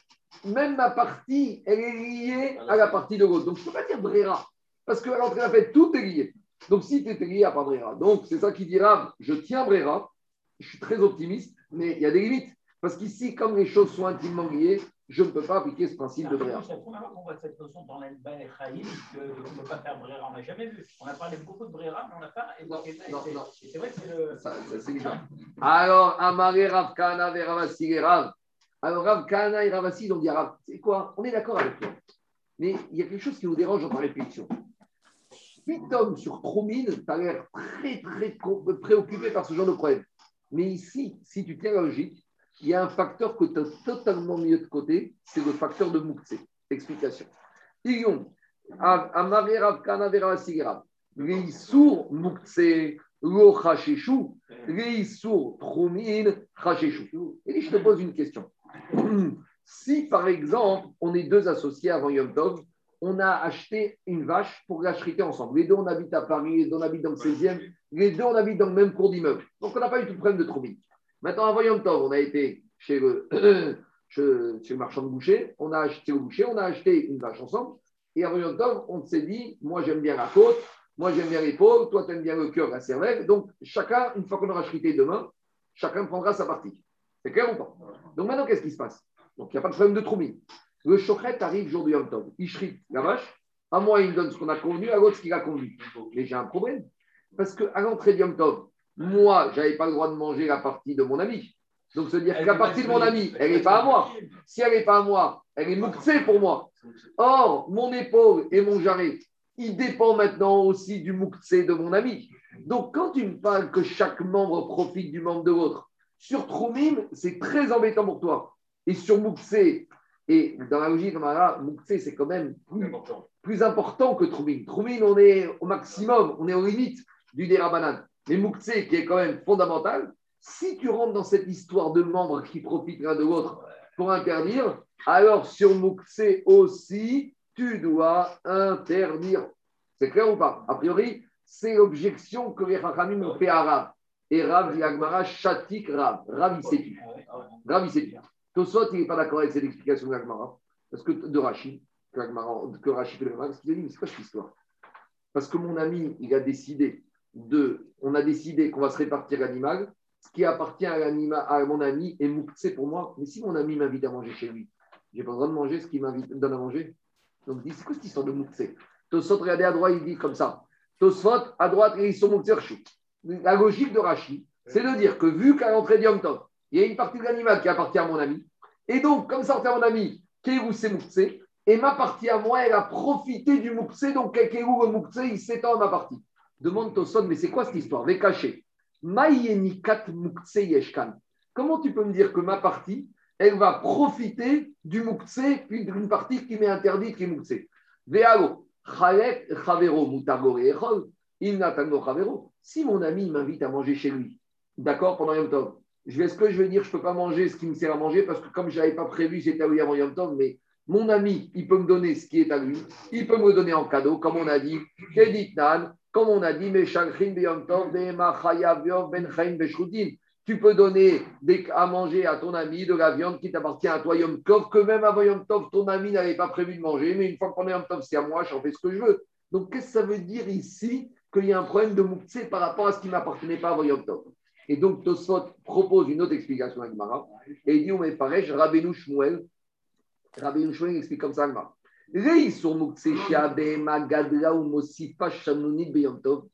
même ma partie, elle est liée à la partie de l'autre. Donc, je ne peux pas dire Brera, parce qu'à l'entrée de la fête, tout est lié. Donc, si tu es lié à pas Brera. Donc, c'est ça qui dira je tiens Brera, je suis très optimiste, mais il y a des limites. Parce qu'ici, comme les choses sont intimement liées, je ne peux pas appliquer ce principe de Brera. C'est la première fois qu'on voit cette notion dans les Chaïm, qu'on ne peut pas faire Brera, on n'a jamais vu. On a parlé beaucoup de Brera, mais on n'a pas. Et non, c'est- non. et C'est vrai que c'est le. Ça, ça, c'est bizarre. Alors, Amaré Rav Kahana et Ravasi et Rav. Alors, Rav Kahana et Ravasi, ils ont dit Rav, c'est quoi? On est d'accord avec toi. Mais il y a quelque chose qui nous dérange dans ta réflexion. Pitom sur Troumine, tu as l'air très, très préoccupé par ce genre de problème. Mais ici, si tu tiens la logique, il y a un facteur que tu as totalement mis de côté, c'est le facteur de Moukse. Explication. Ravasi et Rav. Les sourds Moukse, lo. Et je te pose une question. Si, par exemple, on est deux associés avant Yom Tov, on a acheté une vache pour l'acheter ensemble. Les deux, on habite à Paris, les deux, on habite dans le 16e, les deux, on habite dans le même cours d'immeuble. Donc, on n'a pas eu tout le problème de Troumine. Maintenant, avant Yom Tov, on a été chez le, chez, chez le marchand de boucher, on a acheté au boucher, on a acheté une vache ensemble. Et avant Yom Tov, on s'est dit, moi, j'aime bien la côte, moi, j'aime bien l'épaule, toi, tu aimes bien le cœur, la cervelle. Donc, chacun, une fois qu'on aura chrité demain, chacun prendra sa partie. C'est clair ou pas? Donc, maintenant, qu'est-ce qui se passe? Donc, il n'y a pas de problème de troumine. Le chochet arrive jour du Yom Tov. Il chrite la vache. À moi, il me donne ce qu'on a convenu, à l'autre, ce qu'il a convenu. Mais j'ai un problème. Parce qu'à l'entrée du Yom Tov, moi, je n'avais pas le droit de manger la partie de mon ami. Donc, se dire que la partie de mon ami, elle n'est pas à moi. Si elle n'est pas à moi, elle est mouxée pour moi. Or, mon épaule et mon jarret, il dépend maintenant aussi du mouktsé de mon ami. Donc, quand tu me parles que chaque membre profite du membre de l'autre, sur Troumim, c'est très embêtant pour toi. Et sur mouktsé, et dans la logique, mouktsé, c'est quand même plus, important. plus important que Troumim. Troumim, on est au maximum, on est aux limites du Derabanan. Mais mouktsé, qui est quand même fondamental, si tu rentres dans cette histoire de membres qui profitent l'un de l'autre pour interdire, alors sur mouktsé aussi, tu dois interdire. C'est clair ou pas? A priori, c'est l'objection que les Chachamim ont fait à Rav. Et Rav dit Agmara, Chatik Rav. Rav, il tout. Rav, il. Tosot, il n'est pas d'accord avec cette explication de l'Agmara, parce que de Rashi, que, que Rashi fait parce qu'il a dit, c'est quoi cette histoire? Parce que mon ami, il a décidé de, on a décidé qu'on va se répartir l'animal, ce qui appartient à, à mon ami est mouktsé pour moi. Mais si mon ami m'invite à manger chez lui, j'ai pas le droit de manger ce qu'il m'invite- donne à manger? Donc, il dit, c'est quoi cette histoire de mouktsé Tosot, regardez à droite, il dit comme ça. Tosot, à droite, ils sont Rchou. La logique de Rashi, c'est de dire que vu qu'à l'entrée du Yom Tov, il y a une partie de l'animal qui appartient à mon ami, et donc, comme ça appartient à mon ami, Kéhou c'est et ma partie à moi, elle a profité du mouktsé, donc Kéhou le il s'étend à ma partie. Demande Tosot, mais c'est quoi cette histoire? Mais caché. Maïenikat mouktsé yeshkan. Comment tu peux me dire que ma partie, elle va profiter du mouktsé, puis d'une partie qui m'est interdite, qui est Vealo, chalek chavero mutago echol, inatango chavero. Si mon ami m'invite à manger chez lui, d'accord, pendant je vais, est-ce que je vais dire je ne peux pas manger ce qui me sert à manger parce que comme je n'avais pas prévu, c'était à lui mais mon ami, il peut me donner ce qui est à lui, il peut me donner en cadeau, comme on a dit, comme on a dit, ben beshrutin. Tu peux donner à manger à ton ami de la viande qui t'appartient à toi Yom Tov, que même avant Yom Tov, ton ami n'avait pas prévu de manger, mais une fois que pendant Yom Tov, c'est à moi, j'en fais ce que je veux. Donc, qu'est-ce que ça veut dire ici qu'il y a un problème de Mouktsé par rapport à ce qui ne m'appartenait pas avant Yom Tov? Et donc, Tosfot propose une autre explication à Gemara, et il dit, on est pareil, Rabbeinu Shmuel, Rabbeinu Shmuel explique comme ça Tov.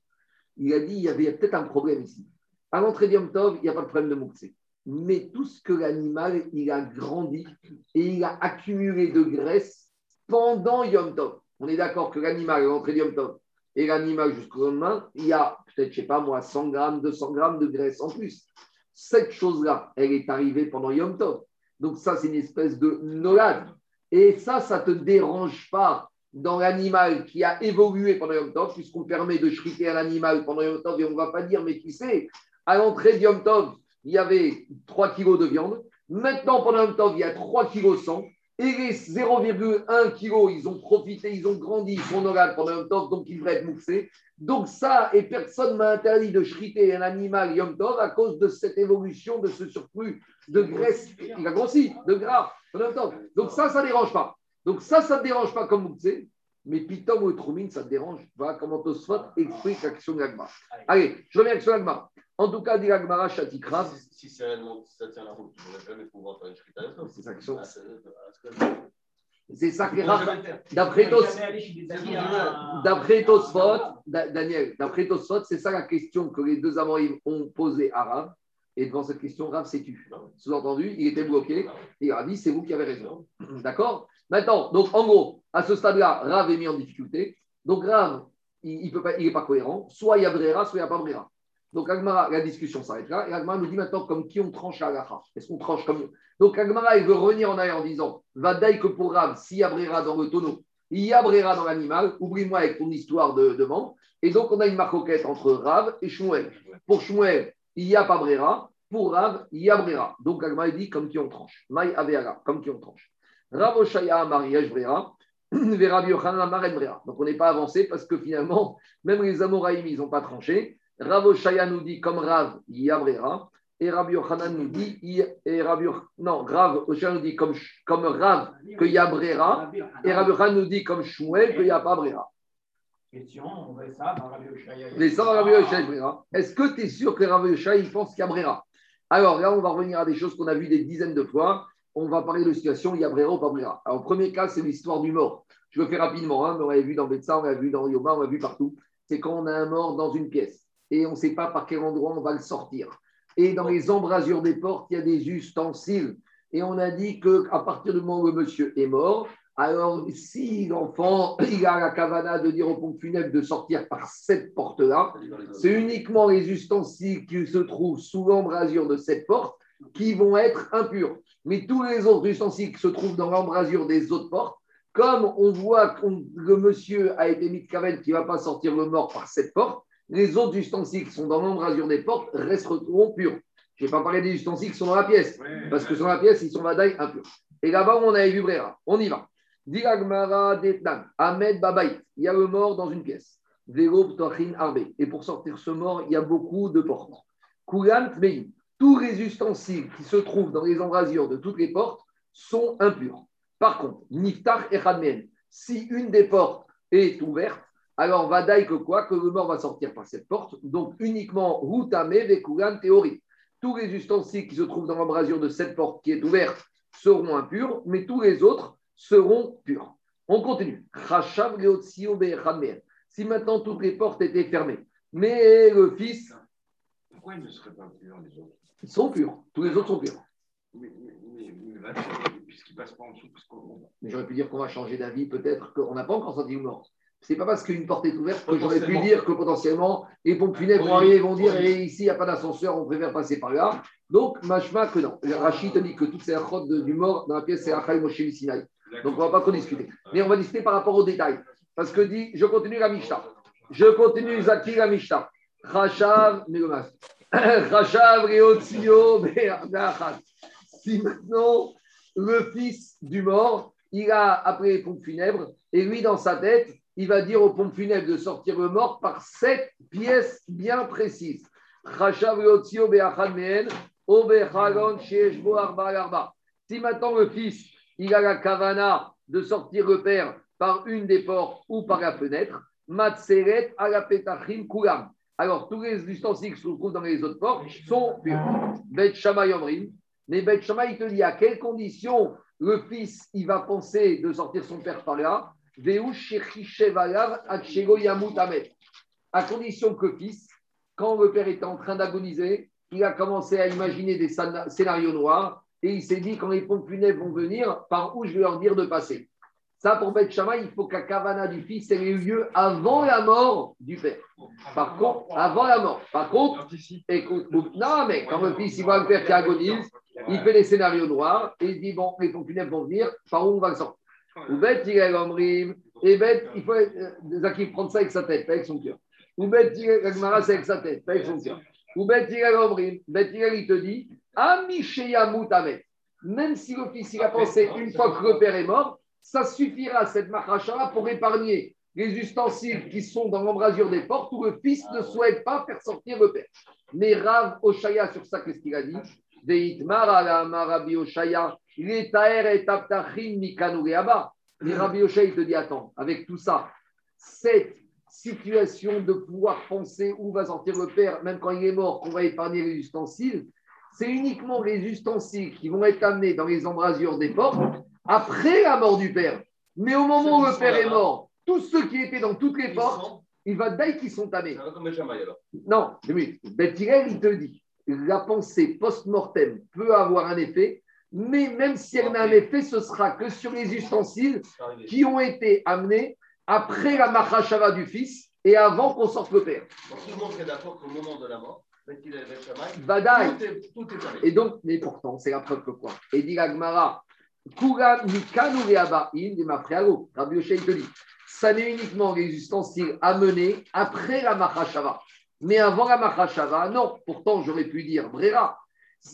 Il a dit, il y avait peut-être un problème ici. À l'entrée de Yom Tov, il n'y a pas de problème de Mouktsé. Mais tout ce que l'animal, il a grandi et il a accumulé de graisse pendant Yom Tov. On est d'accord que l'animal, à l'entrée de Yom Tov, et l'animal jusqu'au lendemain, il y a peut-être, je sais pas moi, 100 grammes, 200 grammes de graisse en plus. Cette chose-là, elle est arrivée pendant Yom Tov. Donc ça, c'est une espèce de nolade. Et ça, ça ne te dérange pas dans l'animal qui a évolué pendant Yom Tov, puisqu'on permet de shriter un animal pendant Yom Tov, et on ne va pas dire, mais qui sait, à l'entrée de Yom Tov, il y avait 3 kilos de viande. Maintenant, pendant Yom Tov, il y a 3 kilos 100. Et les 0,1 kg, ils ont profité, ils ont grandi, ils sont orales pendant Yom Tov, donc ils devraient être moussés. Donc ça, et personne ne m'a interdit de shriter un animal Yom Tov à cause de cette évolution, de ce surplus de graisse. Il a grossi, de gras pendant Yom Tov. Donc ça, ça ne dérange pas. Donc ça, ça ne dérange pas comme moussé. Mais Pitom ou Troumine, ça te dérange. Voilà comment Tosfot explique l'action de. Allez, je reviens avec l'action de. En tout cas, dit l'Agmara, Chatikra. Si, si c'est réellement ça tient la route, tu ne jamais pouvoir faire une shrita. C'est ça qui sont- Ah, c'est- ça qui est. D'après Tosfot, Da- Daniel, d'après Tosfot, c'est ça la question que les deux Amorim ont posée à Rav. Et devant cette question, Rav s'est tu. Sous-entendu, il était bloqué. Et il a dit, c'est vous qui avez raison. D'accord? Maintenant, donc en gros, à ce stade-là, Rav est mis en difficulté. Donc Rav, il n'est pas, il est pas cohérent. Soit il y a Brera, soit il n'y a pas Brera. Donc Agmara, la discussion s'arrête là. Et Agmara nous dit maintenant comme qui on tranche la halacha? Est-ce qu'on tranche comme. Donc Agmara, il veut revenir en arrière en disant Vadaï que pour Rav, s'il y a Brera dans le tonneau, il y a Brera dans l'animal, oublie-moi avec ton histoire de, de. Et donc on a une marcoquette entre Rav et Shmuel. Pour Shmuel, il n'y a pas Brera. Pour Rav, il y a Brera. Donc Agmara il dit comme qui on tranche? Maï Aveara, comme qui on tranche? Rav Oshaya En Brera. Donc on n'est pas avancé parce que finalement, même les Amoraïm, ils n'ont pas tranché. Rav Oshaya nous dit comme Rav, il y a Brera. Et Rabbi Yochanan nous dit, et Yoch- non, Rav Oshaya nous dit comme, comme Rav qu'il y a Brera. Et Rabbi Yochanan nous dit comme Shmuel qu'il n'y a pas Brera. Question, on va ça dans Rabbi Oshaya. Les sans Rabbi Yoshaya Brera. Est-ce que tu es sûr que Rabbi Yoshaya, il pense qu'il y a Brera Alors là, on va revenir à des choses qu'on a vues des dizaines de fois. On va parler de situation, il y a Brera ou pas Brera. Alors, premier cas, c'est l'histoire du mort. Je le fais rapidement, hein, mais on l'avait vu dans Betsa, on l'a vu dans Yoma, on l'a vu partout. C'est quand on a un mort dans une pièce et on ne sait pas par quel endroit on va le sortir. Et dans les embrasures des portes, il y a des ustensiles. Et on a dit qu'à partir du moment où le monsieur est mort, alors si l'enfant il a la cavana de dire au pompe funèbre de sortir par cette porte-là, c'est uniquement les ustensiles qui se trouvent sous l'embrasure de cette porte qui vont être impurs. Mais tous les autres ustensiles qui se trouvent dans l'embrasure des autres portes, comme on voit que le monsieur a été mis de caverne qui ne va pas sortir le mort par cette porte, les autres ustensiles qui sont dans l'embrasure des portes resteront purs. Je n'ai pas parlé des ustensiles qui sont dans la pièce, parce que sur la pièce, ils sont vadaï impurs. Et là-bas, on avait vu Brera. On y va. Diragmara Detnan, Ahmed Babaï. Il y a le mort dans une pièce. Vélo Ptochin Arbe. Et pour sortir ce mort, il y a beaucoup de portes. Kulant Meim. Tous les ustensiles qui se trouvent dans les embrasures de toutes les portes sont impurs. Par contre, Niftar et Khadmen, si une des portes est ouverte, alors vadaï que quoi Que le mort va sortir par cette porte. Donc uniquement Routame, Vekulan, théorie. Tous les ustensiles qui se trouvent dans l'embrasure de cette porte qui est ouverte seront impurs, mais tous les autres seront purs. On continue. Si maintenant toutes les portes étaient fermées, mais le fils, Pourquoi ils ne seraient pas purs, les autres? ils sont purs. Tous les autres sont purs. Mais, mais, mais, puisqu'ils passent pas en dessous, parce qu'on Mais j'aurais pu dire qu'on va changer d'avis, peut-être qu'on n'a pas encore senti le mort. C'est pas parce qu'une porte est ouverte que j'aurais pu dire que potentiellement les pompes funèbres vont arriver vont dire et ici il n'y a pas d'ascenseur, on préfère passer par là. Donc, machma que non. Rachid te dit que toutes ces achot du mort dans la pièce, c'est Achai Moshe Sinai. Donc, on ne va pas trop discuter. Mais on va discuter par rapport aux détails. Parce que dit, je continue la Mishnah. Je continue Zaki la Mishnah. Rachav. Rachav, Reotzio. Si maintenant, le fils du mort, il a appelé les pompes funèbres, et lui, dans sa tête, il va dire aux pompes funèbres de sortir le mort par sept pièces bien précises. Si maintenant le fils, il a la kavana de sortir le père par une des portes ou par la fenêtre, Matseret, Alapetachim, Kulam. Alors, tous les ustensiles qui se trouvent dans les autres portes sont purs. Bet Shammai. Mais Bet Shammai, il te dit à quelles conditions le fils, il va penser de sortir son père par là? À condition que fils, quand le père était en train d'agoniser, il a commencé à imaginer des scéna- scénarios noirs et il s'est dit quand les pompes funèbres vont venir, par où je vais leur dire de passer? Ça, pour Beth Shammai, il faut la kavana du fils ait eu lieu avant la mort du père. Par contre, avant la mort. Par contre, écoute, non, mais quand le fils il voit le père qui agonise, il fait des scénarios noirs et il dit bon, les pompes funèbres vont venir, par où on va le sortir? Ou Beth Hillel Omrim, Et bête, il faut euh, prendre ça avec sa tête, pas avec son cœur. Ou bête, Gagmara, c'est avec sa tête, pas avec son cœur. Ou bête, Gomrim, bête, il te dit. Même si fils il a pensé une fois que le père est mort, ça suffira, cette machachara, pour épargner les ustensiles qui sont dans l'embrasure des portes où le fils ne souhaite pas faire sortir le père. Mais Rav Oshaya, sur ça, qu'est-ce qu'il a dit? Oshaya, il est taer et taptachim mikanu leaba. Mais Rabbi Oshaya, il te dit attends, avec tout ça, cette situation de pouvoir penser où va sortir le père, même quand il est mort, qu'on va épargner les ustensiles, c'est uniquement les ustensiles qui vont être amenés dans les embrasures des portes après la mort du père. Mais au moment où le père est mort, tous ceux qui étaient dans toutes les portes, il va dire qu'ils sont alors. Non, oui, Bethirel, il te dit, la pensée post-mortem peut avoir un effet, mais même si elle n'a un effet, ce sera que sur les ustensiles qui ont été amenés après la machashava du fils et avant qu'on sorte le père. Donc, tout le monde est d'accord qu'au moment de la mort, Badaï. tout est. Et donc, mais pourtant, c'est la preuve que quoi? Et dit l'Agmara, Kura mikanu reaba in de mafrealo. Rabbi te dit, ça n'est uniquement les ustensiles amenés après la machashava. Mais avant la machashava, non. Pourtant, j'aurais pu dire brera.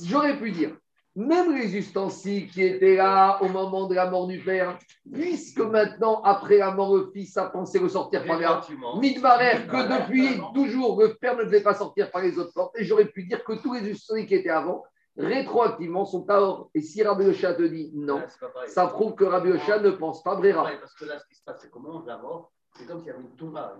J'aurais pu dire, même les ustensiles qui étaient là au moment de la mort du père, puisque maintenant, après la mort, le fils a pensé ressortir par là. Midbarer, que depuis toujours, le père ne devait pas sortir par les autres portes. Et j'aurais pu dire que tous les ustensiles qui étaient avant, rétroactivement, sont à or. Et si Rabbi Oshia te dit non, ça prouve que Rabbi Oshia ne pense pas Brera. Parce que là, ce qui se passe, c'est de la mort, c'est comme s'il y avait une touma.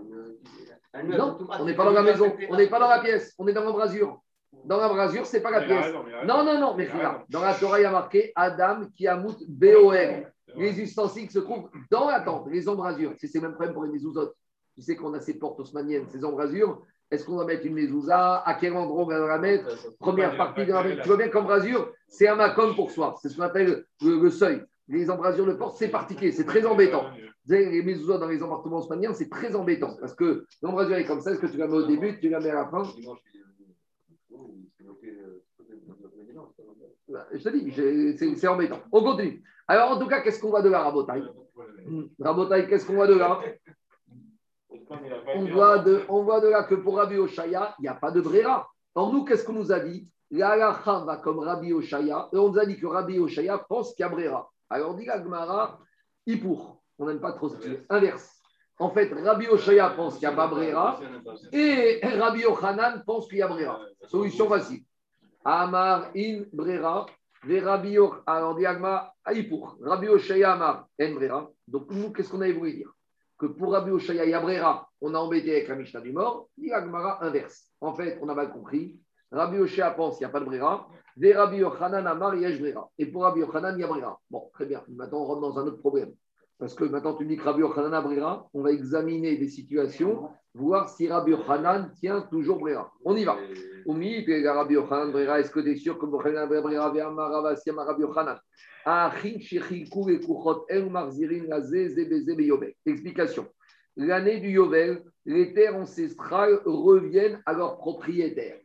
Une, Non, on n'est pas dans la maison, on n'est pas dans la- pièce, on est dans l'embrasure. Dans l'embrasure, c'est pas la pièce. raison, Non, non, non, mais dans la Torah, il y a marqué Adam qui amout B-O-R. Les ustensiles qui se trouvent dans la tente, les embrasures. C'est le même problème pour les mezuzot. Tu sais qu'on a ces portes haussmanniennes, ces embrasures. Est-ce qu'on va mettre une mezouza? À quel endroit on va la mettre? Première partie de la Tu vois bien qu'embrasure, c'est un macom pour soi. C'est ce qu'on appelle le, le seuil. Les embrasures de porte, c'est particulier, c'est très embêtant. Les mezuzot dans les appartements haussmanniens, c'est très embêtant. Parce que l'embrasure est comme ça. Est-ce que tu la mets au début, tu la mets à la fin Dimanche, il est venu. Oh, c'est bloqué, euh, c'est bloqué dimanche, c'est pas mal. Bah, Je te dis, c'est embêtant. On continue. Alors, en tout cas, qu'est-ce qu'on voit de là, Rabotaï? Rabotaï, qu'est-ce qu'on voit de là? On voit, de, on voit de là que pour Rabbi Oshaya, il n'y a pas de Brera. Or, nous, qu'est-ce qu'on nous a dit? La halakha va comme Rabbi Oshaya, et on nous a dit que Rabbi Oshaya pense qu'il y a Brera. Alors, dit la Gemara, pour. On n'aime pas trop ce est inverse. En fait, Rabbi Oshaya pense qu'il n'y a pas Brera, et Rabbi Ochanan pense qu'il y a Brera. Solution facile. Amar in Brera, ve Rabbi Och- Alors, on dit Agma, pour. Rabbi Oshaya Amar en Brera. Donc, qu'est-ce qu'on avait voulu dire? Que pour Rabbi Oshaya Yabrera, on a embêté avec la Mishnah du mort, dit Agmara inverse. En fait, on a mal compris. Rabbi Oshaya pense qu'il n'y a pas de Brera. Rabbi Yochanan Amar Yesh Brera. Et pour Rabbi Yochanan, il Brera. Bon, très bien. Maintenant, on rentre dans un autre problème. Parce que maintenant, tu me dis que Rabbi Yochanan a Brera. On va examiner des situations, voir si Rabbi Yochanan tient toujours Brera. On y va. Oumi, Rabbi Yochanan Brera, est-ce que tu es sûr que Yochanan Brera vient Maravasi Rabbi Yochanan. Explication. L'année du Yovel, les terres ancestrales reviennent à leurs propriétaires.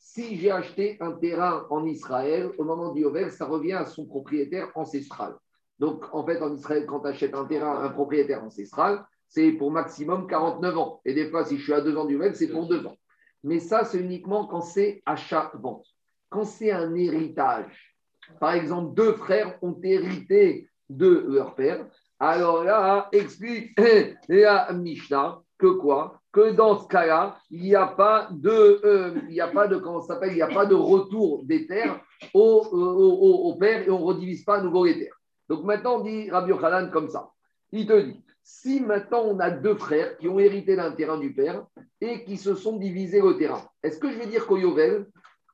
Si j'ai acheté un terrain en Israël, au moment du Yovel, ça revient à son propriétaire ancestral. Donc, en fait, en Israël, quand tu achètes un terrain à un propriétaire ancestral, c'est pour maximum 49 ans. Et des fois, si je suis à 2 ans du Yovel, c'est pour 2 ans. Mais ça, c'est uniquement quand c'est achat-vente. Quand c'est un héritage, par exemple, deux frères ont hérité de leur père. Alors là, explique la Mishnah que quoi? Que dans ce cas-là, il n'y a pas de, euh, il n'y a pas de, comment ça s'appelle? Il n'y a pas de retour des terres au, au, au- au père et on ne redivise pas à nouveau les terres. Donc maintenant, on dit Rabbi Yochanan comme ça. Il te dit, si maintenant on a deux frères qui ont hérité d'un terrain du père et qui se sont divisés le terrain, est-ce que je vais dire qu'au Yovel,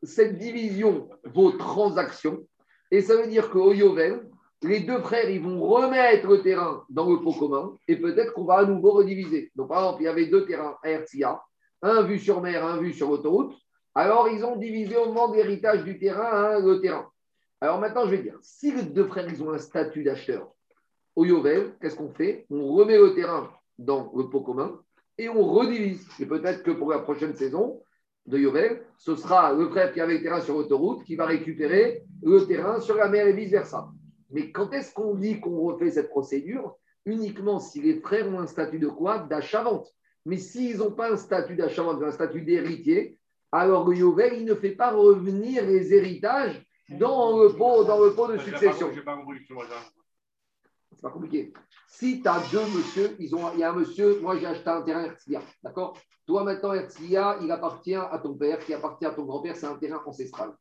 cette division vaut transaction et ça veut dire qu'au Yovel, les deux frères, ils vont remettre le terrain dans le pot commun et peut-être qu'on va à nouveau rediviser. Donc, par exemple, il y avait deux terrains à Hertzia, un vu sur mer, un vu sur l'autoroute. Alors, ils ont divisé au moment de l'héritage du terrain hein, le terrain. Alors maintenant, je vais dire, si les deux frères, ont un statut d'acheteur au Yovel, qu'est-ce qu'on fait? On remet le terrain dans le pot commun et on redivise. Et peut-être que pour la prochaine saison de Yovel, ce sera le frère qui avait le terrain sur l'autoroute qui va récupérer le terrain sur la mer et vice-versa. Mais quand est-ce qu'on dit qu'on refait cette procédure? Uniquement si les frères ont un statut de quoi? D'achat-vente. Mais s'ils n'ont pas un statut d'achat-vente, un statut d'héritier, alors le Yovel, il ne fait pas revenir les héritages dans le pot, dans le pot de succession. C'est pas compliqué. Si tu as deux monsieur, ils ont, il y a un monsieur, moi j'ai acheté un terrain Herzliya, d'accord? Toi maintenant, Herzliya, il appartient à ton père, qui appartient à ton grand-père, c'est un terrain ancestral.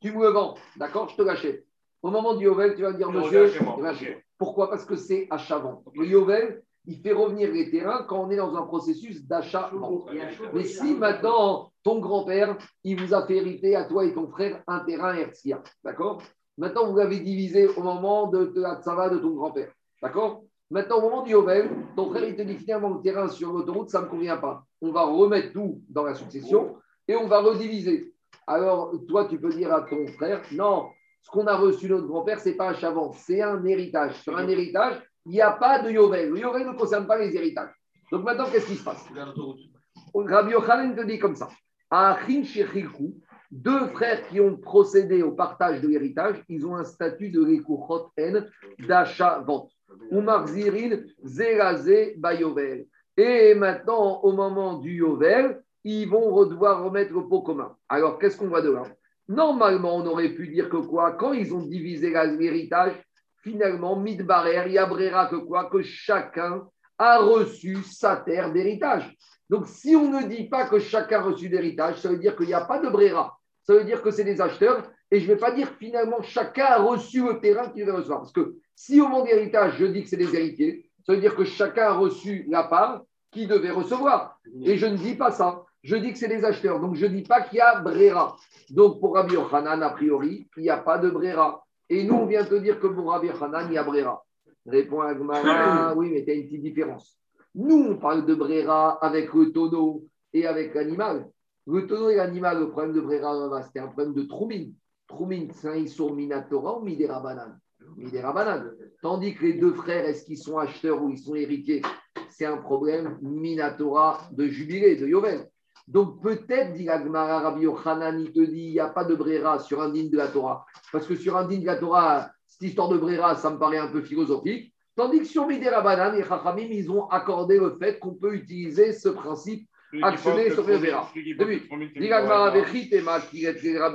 Tu me le vends, d'accord? Je te l'achète. Au moment du Yovel, tu vas me dire, monsieur, moi, eh ben, pourquoi? Parce que c'est achat-vente. Le Yovel, il fait revenir les terrains quand on est dans un processus chaud Mais si maintenant, ton grand-père, il vous a fait hériter à toi et ton frère un terrain Herzliya, d'accord? Maintenant, vous l'avez divisé au moment de, de la tsava de ton grand-père, d'accord? Maintenant, au moment du Yovel, ton frère, il te dit finalement, le terrain sur l'autoroute, ça ne me convient pas. On va remettre tout dans la succession et on va rediviser. Alors, toi, tu peux dire à ton frère, non, ce qu'on a reçu de notre grand-père, ce n'est pas un chavant, c'est un héritage. Sur un héritage, il n'y a pas de Yovel. Le Yovel ne concerne pas les héritages. Donc maintenant, qu'est-ce qui se passe? Rabbi Yochanan te dit comme ça. Achin deux frères qui ont procédé au partage de l'héritage, ils ont un statut de lekuchot en d'achat-vente. Umar zirin zeraze bayovel. Et maintenant, au moment du yovel, ils vont devoir remettre le pot commun. Alors, qu'est-ce qu'on voit de là? Normalement, on aurait pu dire que quoi? Quand ils ont divisé l'héritage, finalement, midbarer, il y a brera que quoi Que chacun a reçu sa terre d'héritage. Donc, si on ne dit pas que chacun a reçu d'héritage, ça veut dire qu'il n'y a pas de brera. Ça veut dire que c'est des acheteurs. Et je ne vais pas dire finalement chacun a reçu le terrain qu'il devait recevoir. Parce que si au moment d'héritage, je dis que c'est des héritiers, ça veut dire que chacun a reçu la part qu'il devait recevoir. Et je ne dis pas ça. Je dis que c'est des acheteurs. Donc, je ne dis pas qu'il y a brera. Donc, pour Rabbi a priori, il n'y a pas de brera. Et nous, on vient te dire que pour Rabbi Yochanan, il y a brera. Répond Agmara, oui, mais tu as une petite différence. Nous, on parle de brera avec le tonneau et avec l'animal. Le tonneau et l'animal, le problème de brera, c'était un problème de troumine. Troumine, c'est un issour minatora ou midera banane Midera banane. Tandis que les deux frères, est-ce qu'ils sont acheteurs ou ils sont héritiers? C'est un problème minatora de jubilé, de Yovel. Donc peut-être, dit l'Agmara Rabbi Yochanan, il te dit, il n'y a pas de brera sur un digne de la Torah. Parce que sur un digne de la Torah, cette histoire de brera, ça me paraît un peu philosophique. Tandis que sur Midera Banane, les Chachamim, ils ont accordé le fait qu'on peut utiliser ce principe. Que sur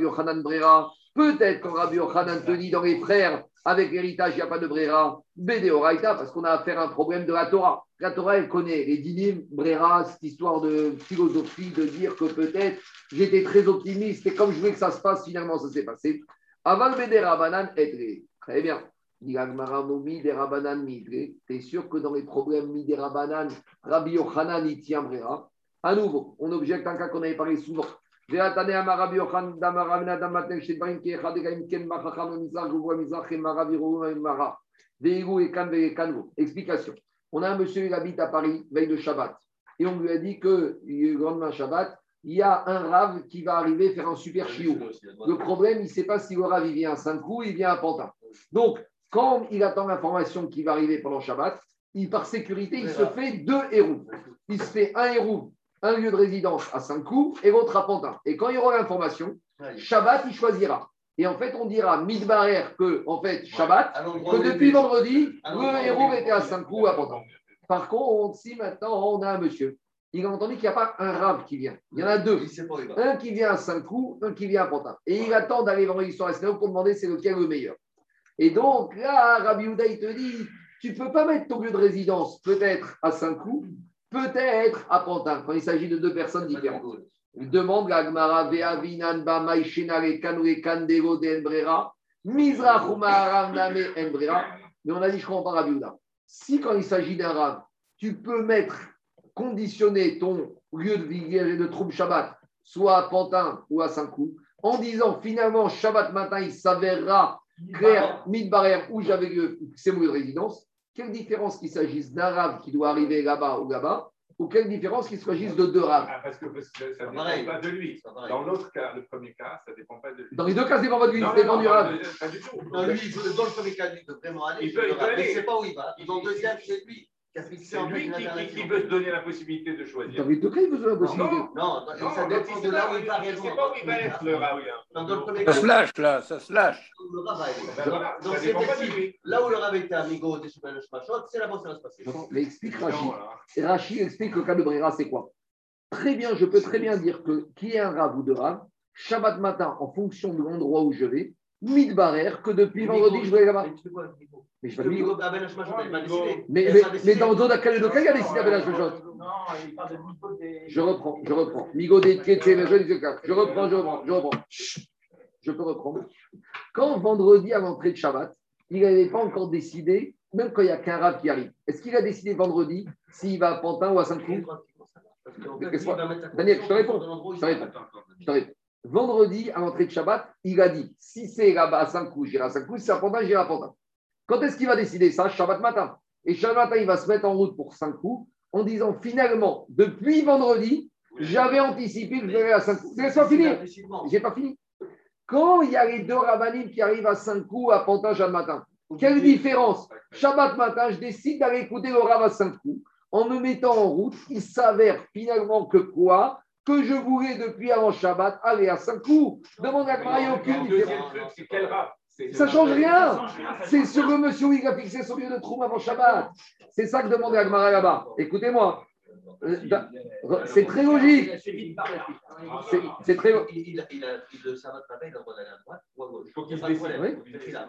Yochanan Brera. Peut-être quand Rabbi Yochanan te dit dans les frères, avec l'héritage, il n'y a pas de Brera, Bédéoraïta, parce qu'on a affaire à un problème de la Torah. La Torah, elle connaît les dinim, Brera, cette histoire de philosophie, de dire que peut-être j'étais très optimiste et comme je voulais que ça se passe, finalement, ça s'est passé. Aval Bédéra Banan Edre. Très bien. T'es sûr que dans les problèmes Midera Banan, Rabbi Yochanan, il tient Brera À nouveau, on objecte un cas qu'on avait parlé souvent. Explication. On a un monsieur, il habite à Paris, veille de Shabbat. Et on lui a dit que le lendemain Shabbat, il y a un rave qui va arriver faire un super chiot. Le problème, il ne sait pas si le rave il vient à Saint-Cloud ou il vient à Pantin. Donc, quand il attend l'information qui va arriver pendant Shabbat, il, par sécurité, il se fait deux héros. Il se fait un héros, un lieu de résidence à Saint-Cloud et l'autre à Pantin. Et quand il aura l'information, Shabbat, il choisira. Et en fait, on dira Midbarer que, en fait, Shabbat, que depuis vendredi, le héros était à Saint-Cloud ou à Pantin. Par contre, si maintenant on a un monsieur, il a entendu qu'il n'y a pas un rave qui vient. Il y en a deux. Un qui vient à Saint-Cloud, un qui vient à Pantin. Et il attend d'aller vendredi soir à Saint-Cloud pour demander c'est lequel le meilleur. Et donc là, Rabbi Houda, il te dit, tu ne peux pas mettre ton lieu de résidence peut-être à Saint-Cloud, peut-être à Pantin, quand il s'agit de deux personnes différentes. Il demande la Gemara, Vea Vinanba, Maïchenare, Kanoué, Kandego, Umaharam, Name, Enbrera. Mais on a dit, je comprends pas Rabbi Houda. Si quand il s'agit d'un rave, tu peux mettre, conditionner ton lieu de village et de troupe Shabbat, soit à Pantin ou à Saint-Cloud, en disant finalement Shabbat matin, il s'avérera clair, mid-barrière, où j'avais lieu, c'est mon lieu de résidence. Quelle différence qu'il s'agisse d'un rave qui doit arriver là-bas ou là-bas, ou quelle différence qu'il s'agisse de deux raves? Ah, parce que, parce que ça ne pareil. dépend pas de lui. Pas. Dans l'autre cas, le premier cas, ça ne dépend pas de lui. Dans les deux cas, c'est pas votre vie, Non, c'est non, dépend du rave. pas- pas du tout. Non, lui, dans le premier cas, lui, il peut vraiment aller. Il peut- il peut Mais aller. il sait pas où il va. Dans le deuxième, c'est lui. C'est lui qui, qui, interdiction. qui veut se donner la possibilité de choisir. David de il veut la possibilité. Non. Non, Non, ça dépend de là où il va pas où il va être le dans premier Ça se lâche, là, ça se lâche. le Rav va aller. Ben Donc c'est possible. Là où le Rav était amigo des c'est là-bas que ça va se passer. Mais explique Non, Rachid. voilà. Et Rachid explique le cas de Brera, c'est quoi? Très bien, je peux très bien dire que qui est un rave ou deux raves, Shabbat matin, en fonction de l'endroit où je vais, Midbarer, que depuis vendredi, je fais quoi, Migo Mais je Abel. Mais, mais, mais dans Zoda Kaledoka, il y a décidé avec la Shojot. Non, il parle de niveau des. Je reprends, je reprends. Migo des Tchétché, mais je reprends, je reprends, je reprends. Je peux reprendre. Quand vendredi, à l'entrée de Shabbat, il n'avait pas encore décidé, même quand il n'y a qu'un rave qui arrive, est-ce qu'il a décidé vendredi s'il va à Pantin ou à Saint-Cloud Daniel, je te réponds. Je te réponds. Vendredi, à l'entrée de Shabbat, il a dit si c'est là-bas à Saint-Cloud, j'irai à Saint-Cloud, si c'est à Pantin, j'irai à Pantin. Quand est-ce qu'il va décider ça? Shabbat matin. Et Shabbat matin, il va se mettre en route pour Saint-Cloud en disant finalement, depuis vendredi, j'avais anticipé que je vais à Saint-Cloud. Laisse-moi finir. J'ai pas fini. Quand il y a les deux ravanim qui arrivent à Saint-Cloud, à Pantin, Shabbat matin, quelle différence? Shabbat matin, je décide d'aller écouter le Rav à Saint-Cloud. En me mettant en route, il s'avère finalement que quoi? Que je voulais depuis avant Shabbat aller à Saint-Cloud. Demande à Marie Le aucune différence. truc, c'est quel rap C'est- Ça change rien. change rien, ça C'est sur le monsieur où il a fixé son lieu de trou avant Shabbat. C'est ça que demandait Agmara là-bas. Écoutez-moi. Euh, C'est très logique. C'est très Il, il, a- il le Shabbat matin, il a le droit d'aller à droite ou à gauche.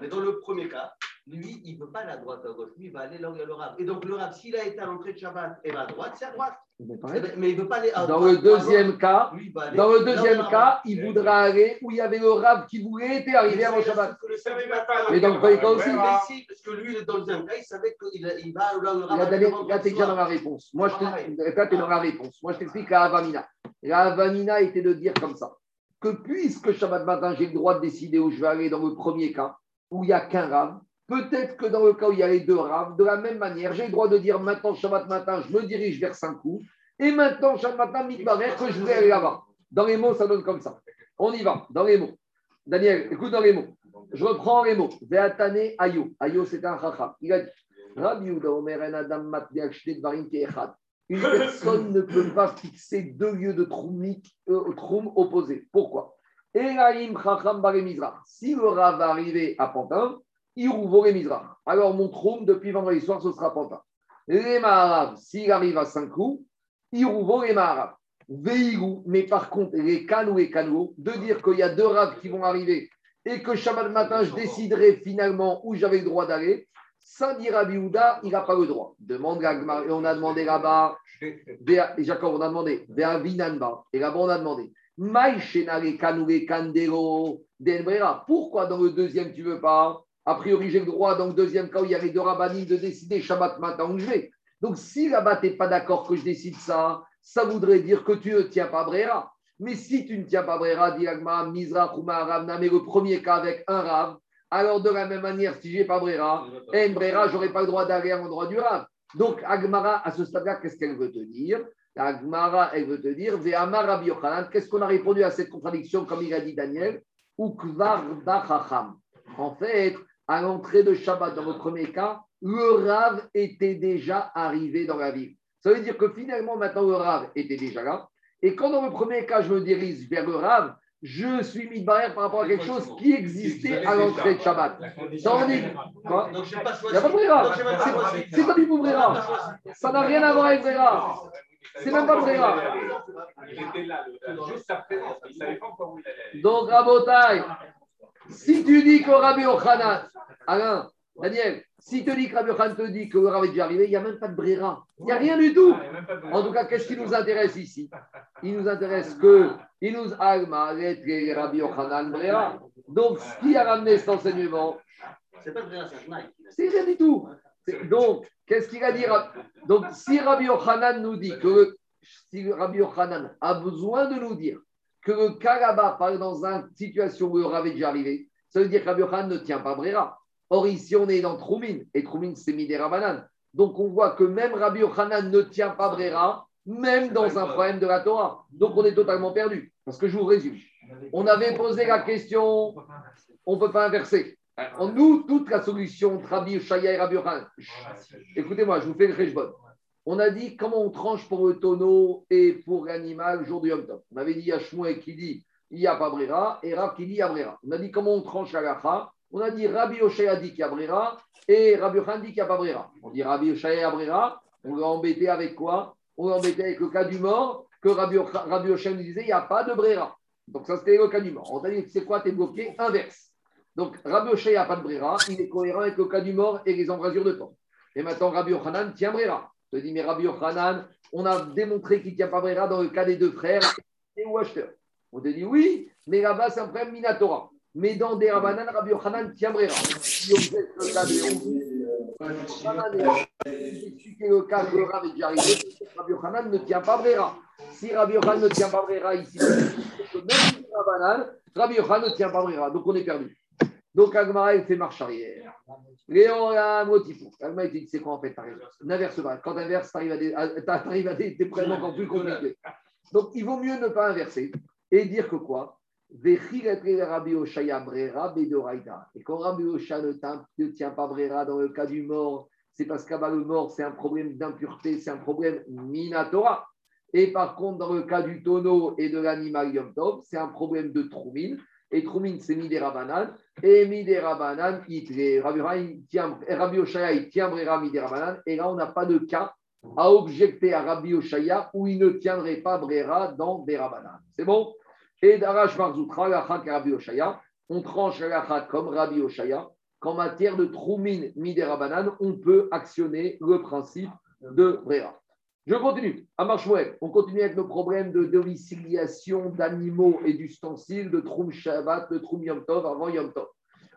Mais dans le premier cas, lui, il ne veut pas à droite à gauche. Lui, il va aller là où il y a le Rav. Et donc, le Rav, s'il a été à l'entrée de Shabbat et va à droite, c'est à droite. Mais Eh ben, Mais il ne veut pas aller à Dans droite. le deuxième cas, Lui, il va dans le il y a deuxième cas, il voudra aller où il y avait le rave qui voulait être arrivé avant Shabbat. Le Il Mais le aussi. il Voilà. décide, parce que lui, dans le deuxième cas, il savait qu'il il va là où le Là, Rav Daniel, va là, t'es déjà dans la réponse. Moi, je te, t'es dans la réponse. Moi, je t'explique la Avamina. La Avamina était de dire comme ça que puisque Shabbat matin, j'ai le droit de décider où je vais aller dans le premier cas, où il n'y a qu'un rave, peut-être que dans le cas où il y a les deux raves, de la même manière, j'ai le droit de dire maintenant, Shabbat matin, je me dirige vers Saint-Cloud, et maintenant, Shabbat matin, que je vais aller là-bas. Dans les mots, ça donne comme ça. On y va, dans les mots. Daniel, écoute dans les mots. Je reprends les mots. Veatane Ayo. Ayo, c'est un chacham. Il a dit Rabbi Adam. Une personne ne peut pas fixer deux lieux de troumik, euh, troum opposés. Pourquoi? Chacham. Si le Rav va arriver à Pantin, Alors mon troum, depuis vendredi soir, ce sera Pantin. Les Maharav, s'il arrive à Saint-Cloud, il rouvre les Maharav. Veigou, mais par contre, les canaux et canaux, de dire qu'il y a deux raves qui vont arriver et que Shabbat matin, je déciderai finalement où j'avais le droit d'aller, ça dit il n'a pas le droit. Demande et on a demandé là-bas, et Jacob, on a demandé, et là-bas on a demandé, pourquoi dans le deuxième tu veux pas A priori, j'ai le droit dans le deuxième cas où il y a les deux rabbinim de décider Shabbat matin où je vais. Donc si là-bas tu n'es pas d'accord que je décide ça, ça voudrait dire que tu ne tiens pas Brera. Mais si tu ne tiens pas Brera, dit Agma, Mizrach ou Maharav, mais le premier cas avec un Rav, alors de la même manière, si j'ai pas Brera, en Brera, j'aurais pas le droit d'aller à l'endroit du Rav. Donc Agmara, à ce stade-là, qu'est-ce qu'elle veut te dire? Agmara, elle veut te dire, Ve'amar Rabbi Yochanan, qu'est-ce qu'on a répondu à cette contradiction, comme il a dit Daniel? Ukvar. En fait, à l'entrée de Shabbat, dans le premier cas, le Rav était déjà arrivé dans la ville. Ça veut dire que finalement, maintenant, le Rav était déjà là. Et quand dans le premier cas, je me dirige vers le Rav, je suis mis de barrière par rapport à quelque chose qui existait à l'entrée de Shabbat. Tandis quoi Donc, je n'ai pas Il choisi. C'est- pas du tout Brera. Ça n'a rien à voir avec Brera. C'est même pas Brera. Il était là, juste après, il ne savait pas encore où il allait. Donc, Rabotai, si tu dis que Rabbi Ochanan, Alain, Daniel, si tu dis que Rabbi Ochanan te dit que le Rav est déjà arrivé, il n'y a même pas de Brera. Il n'y a rien du tout. Ah, En tout cas, qu'est-ce qui nous intéresse ici? Il nous intéresse que il nous alma Rabbi Ochanan Brera. Donc, ce qui a ramené cet enseignement, C'est pas vrai, c'est rien du tout. Donc, qu'est-ce qu'il a dit Donc, si Rabbi Yochanan nous dit que si Rabbi Yochanan a besoin de nous dire que le cas là-bas, par exemple, dans une situation où Rav est déjà arrivé, ça veut dire que Rabbi ne tient pas Brera. Or, ici, on est dans Troumine, et Troumine, c'est Midera Banane. Donc, on voit que même Rabbi Yochanan ne tient pas Brera, même dans un problème de la Torah. Donc, on est totalement perdu. Parce que je vous résume. On avait posé la question, on ne peut pas inverser. En nous, toute la solution entre Rabbi Shaya et Rabbi Yochanan. Écoutez-moi, je vous fais le Rejbon. On a dit comment on tranche pour le tonneau et pour l'animal jour du Yom Tov. On avait dit il y a Shmuel qui dit il n'y a pas Brera et Rab qui dit il y a Brera. On a dit comment on tranche la lacha. On a dit Rabbi Oshaya dit qu'il y a Brera et Rabbi Yochanan dit qu'il n'y a pas Brera. On dit Rabbi Oshaya Brera. On va embêter avec quoi? On va embêter avec le cas du mort que Rabbi, nous disait il n'y a pas de Brera. Donc ça c'était le cas du mort. On a dit c'est quoi T'es bloqué Inverse. Donc, Rabbi Oshaya n'a pas de Brera, il est cohérent avec le cas du mort et les embrasures de temps. Et maintenant, Rabbi Yochanan tient Brera. Je dis, mais Rabbi Yochanan, on a démontré qu'il ne tient pas Brera dans le cas des deux frères et ou acheteurs. On te dit, oui, mais là-bas, c'est un problème Minatora. Mais dans des Rabbanan, Rabbi Yochanan tient Brera. Si on fait le cas de le cas de Rav est déjà arrivé, Rabbi Yochanan ne tient pas Brera. Si Rabbi Yochanan ne tient pas Brera ici, même Rabbanan, Rabbi Yochanan ne tient pas Brera. Donc, on est perdu. Donc, Agmara, il fait marche arrière. Léon, a un motif. Agmara, il dit, c'est quoi en fait N'inverse pas. Quand tu inverses, tu arrives à des, des problèmes encore plus compliqués. Donc, il vaut mieux ne pas inverser et dire que quoi? Et quand Rabbi Osha ne tient pas Brera dans le cas du mort, c'est parce qu'à le mort, c'est un problème d'impureté, c'est un problème minatora. Et par contre, dans le cas du tonneau et de l'animal Yom Tov, c'est un problème de troumine. Et Troumin, c'est Midera Et Midera Banan, Rabbi, Oshaya, il tient Brera Midera Et là, on n'a pas de cas à objecter à Rabbi Oshaya où il ne tiendrait pas Brera dans Berabanan. C'est bon? Et Darash Marzoutra, Lachak Rabbi Oshaya, on tranche la comme Rabbi Oshaya qu'en matière de Troumin Midera on peut actionner le principe de Brera. Je continue. À Marchouek, on continue avec nos problèmes de domiciliation d'animaux et d'ustensiles de Troum Shabbat, de Troum Yom Tov avant Yom Tov,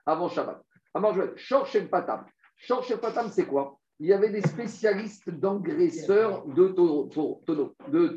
avant Shabbat. À Marchouek, Shor Patam. Shor Patam, c'est quoi? Il y avait des spécialistes d'engraisseurs de taureaux. De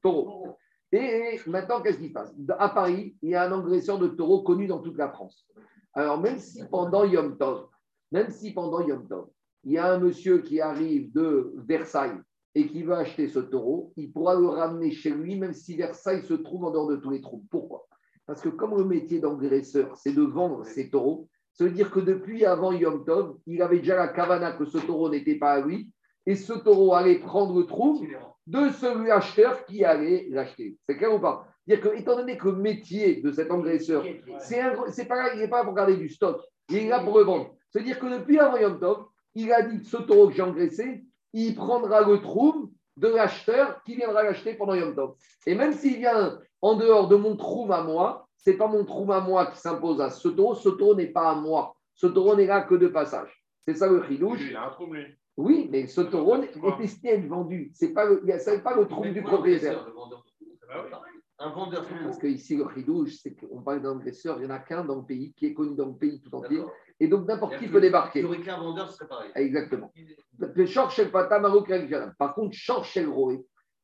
taureaux. Et maintenant, qu'est-ce qui se passe? À Paris, il y a un engraisseur de taureaux connu dans toute la France. Alors, même si pendant Yom Tov, même si pendant Yom Tov, il y a un monsieur qui arrive de Versailles et qui veut acheter ce taureau, il pourra le ramener chez lui, même si Versailles se trouve en dehors de tous les trous. Pourquoi? Parce que comme le métier d'engraisseur, c'est de vendre ces taureaux, ça veut dire que depuis avant Yom Tov, il avait déjà la cavana que ce taureau n'était pas à lui, et ce taureau allait prendre le trou de celui acheteur qui allait l'acheter. C'est clair ou pas? Dire que, étant donné que le métier de cet engraisseur, c'est pas il n'est pas pour garder du stock, il est là pour le vendre. C'est-à-dire que depuis avant Yom Tov, il a dit ce taureau que j'ai engraissé, il prendra le trou de l'acheteur qui viendra l'acheter pendant Yom Tov. Et même s'il vient en dehors de mon trou à moi, ce n'est pas mon trou à moi qui s'impose à ce taureau, ce taureau n'est pas à moi. Ce taureau n'est là que de passage. C'est ça le chidouche. Il a un trou, lui. Oui, mais ce taureau est destiné à être vendu. Ce n'est pas, le, pas le trou du propriétaire. Un vendeur. Parce qu'ici, le chidouche, c'est qu'on parle d'engraisseur, il n'y en a qu'un dans le pays qui est connu dans le pays tout entier. Et donc, n'importe qui peut débarquer. Il n'y aurait qu'un vendeur, ce serait pareil. Exactement. Par contre,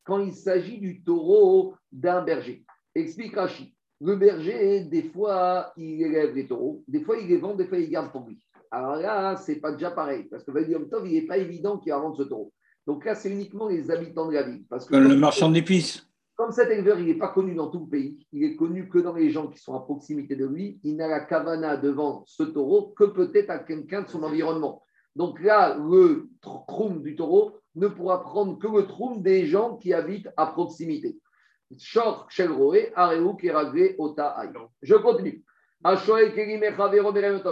quand il s'agit du taureau d'un berger. Explique Rachid. Le berger, des fois, il élève les taureaux, des fois, il les vend, des fois, il garde pour lui. Alors là, ce n'est pas déjà pareil, parce que Yom Tov, il n'est pas évident qu'il va vendre ce taureau. Donc là, c'est uniquement les habitants de la ville. Parce que le marchand d'épices. Comme cet éleveur, il n'est pas connu dans tout le pays, il est connu que dans les gens qui sont à proximité de lui, il n'a la cavana de vendre ce taureau que peut-être à quelqu'un de son environnement. Donc là, le troum du taureau ne pourra prendre que le troum des gens qui habitent à proximité. Je continue.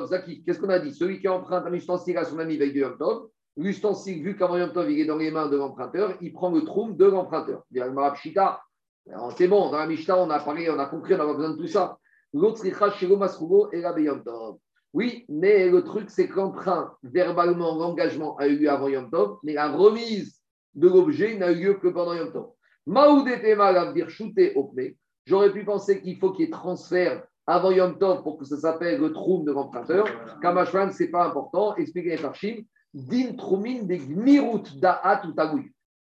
Zaki, qu'est-ce qu'on a dit? Celui qui emprunte un ustensile à son ami veille de Yom Tov, l'ustensile, vu qu'avant Yom Tov, il est dans les mains de l'emprunteur, il prend le troum de l'emprunteur. C'est bon, dans la Mishnah, on a parlé, on a compris, on n'a pas besoin de tout ça. L'autre, et la oui, mais le truc, c'est qu'emprunt, verbalement, l'engagement a eu lieu avant Yom Tov, mais la remise de l'objet n'a eu lieu que pendant Yom Tov. J'aurais pu penser qu'il faut qu'il y ait transfert avant Yom Tov pour que ça s'appelle le troum de l'emprunteur. Kamashwan, ce n'est pas important. Expliquez les archives. Din troumin de gmirut da'at ou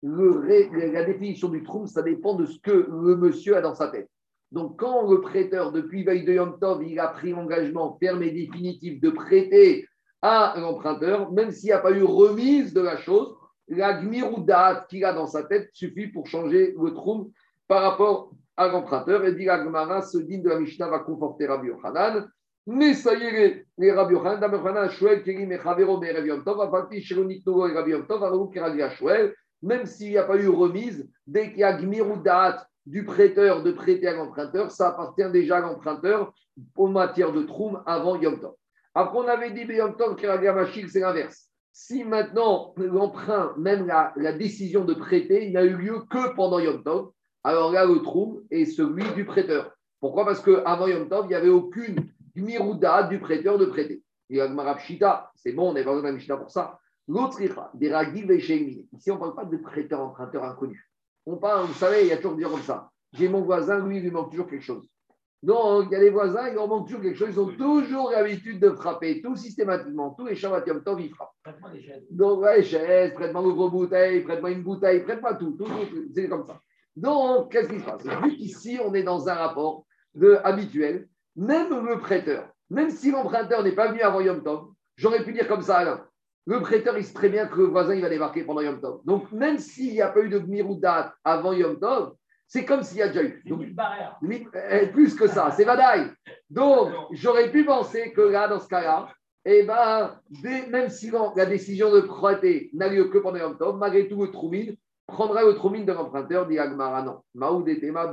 La définition du troum, ça dépend de ce que le monsieur a dans sa tête. Donc, quand le prêteur, depuis veille de Yom Tov, il a pris l'engagement ferme et définitif de prêter à l'emprunteur, même s'il n'y a pas eu remise de la chose, la gmiroudat qu'il a dans sa tête suffit pour changer le trou par rapport à l'emprunteur. Et dit la Gemara, ce digne de la Mishnah va conforter Rabbi Yochanan. Mais ça y est, les Rabbi Yochanan, Rabbi Yochanan, Shmuel, Kerim et Chavero, Merev Yom Tov, Afalpi, Shelonik Nogo et Rabbi Yom Tov, Kerali, Shmuel, même s'il n'y a pas eu remise, dès qu'il y a Gmirou Da'at du prêteur de prêter à l'emprunteur, ça appartient déjà à l'emprunteur en matière de troum avant Yom Tov. Après, on avait dit Yom Tov, Kerali, Machil, c'est l'inverse. Si maintenant l'emprunt, même la, décision de prêter, n'a eu lieu que pendant Yom Tov, alors là, le troum est celui du prêteur. Pourquoi? Parce qu'avant Yom Tov, il n'y avait aucune mirouda du prêteur de prêter. Il y a c'est bon, on n'est pas besoin d'un Mishnah pour ça. L'autre ira, des Ragil et Ici, on ne parle pas de prêteur emprunteur inconnu. On parle, vous savez, il y a toujours dire comme ça. J'ai mon voisin, lui, il lui manque toujours quelque chose. Donc, il y a des voisins, il leur manque toujours quelque chose. Ils ont toujours l'habitude de frapper, tout systématiquement. Tous les Shabbat Yom Tov, ils frappent. Prête-moi des chaises. Donc, ouais, chaise, prête-moi une bouteille, prête-moi une bouteille, prête-moi tout. tout, tout, c'est comme ça. Donc, qu'est-ce qui se passe? Vu qu'ici, on est dans un rapport de, habituel, même le prêteur, même si l'emprunteur n'est pas venu avant Yom Tov, j'aurais pu dire comme ça, Alain. Le prêteur, il sait très bien que le voisin, il va débarquer pendant Yom Tov. Donc, même s'il n'y a pas eu de Miroudat avant Yom Tov, c'est comme s'il y a déjà eu. Donc, eh, plus que ça, c'est Vadaï. Donc, j'aurais pu penser que là, dans ce cas-là, eh ben, dès- même si la décision de prêter n'a lieu que pendant Yom Tov, malgré tout, le Troumine prendra le Troumine de l'emprunteur, dit Agmara. Non. Maoud et Tema,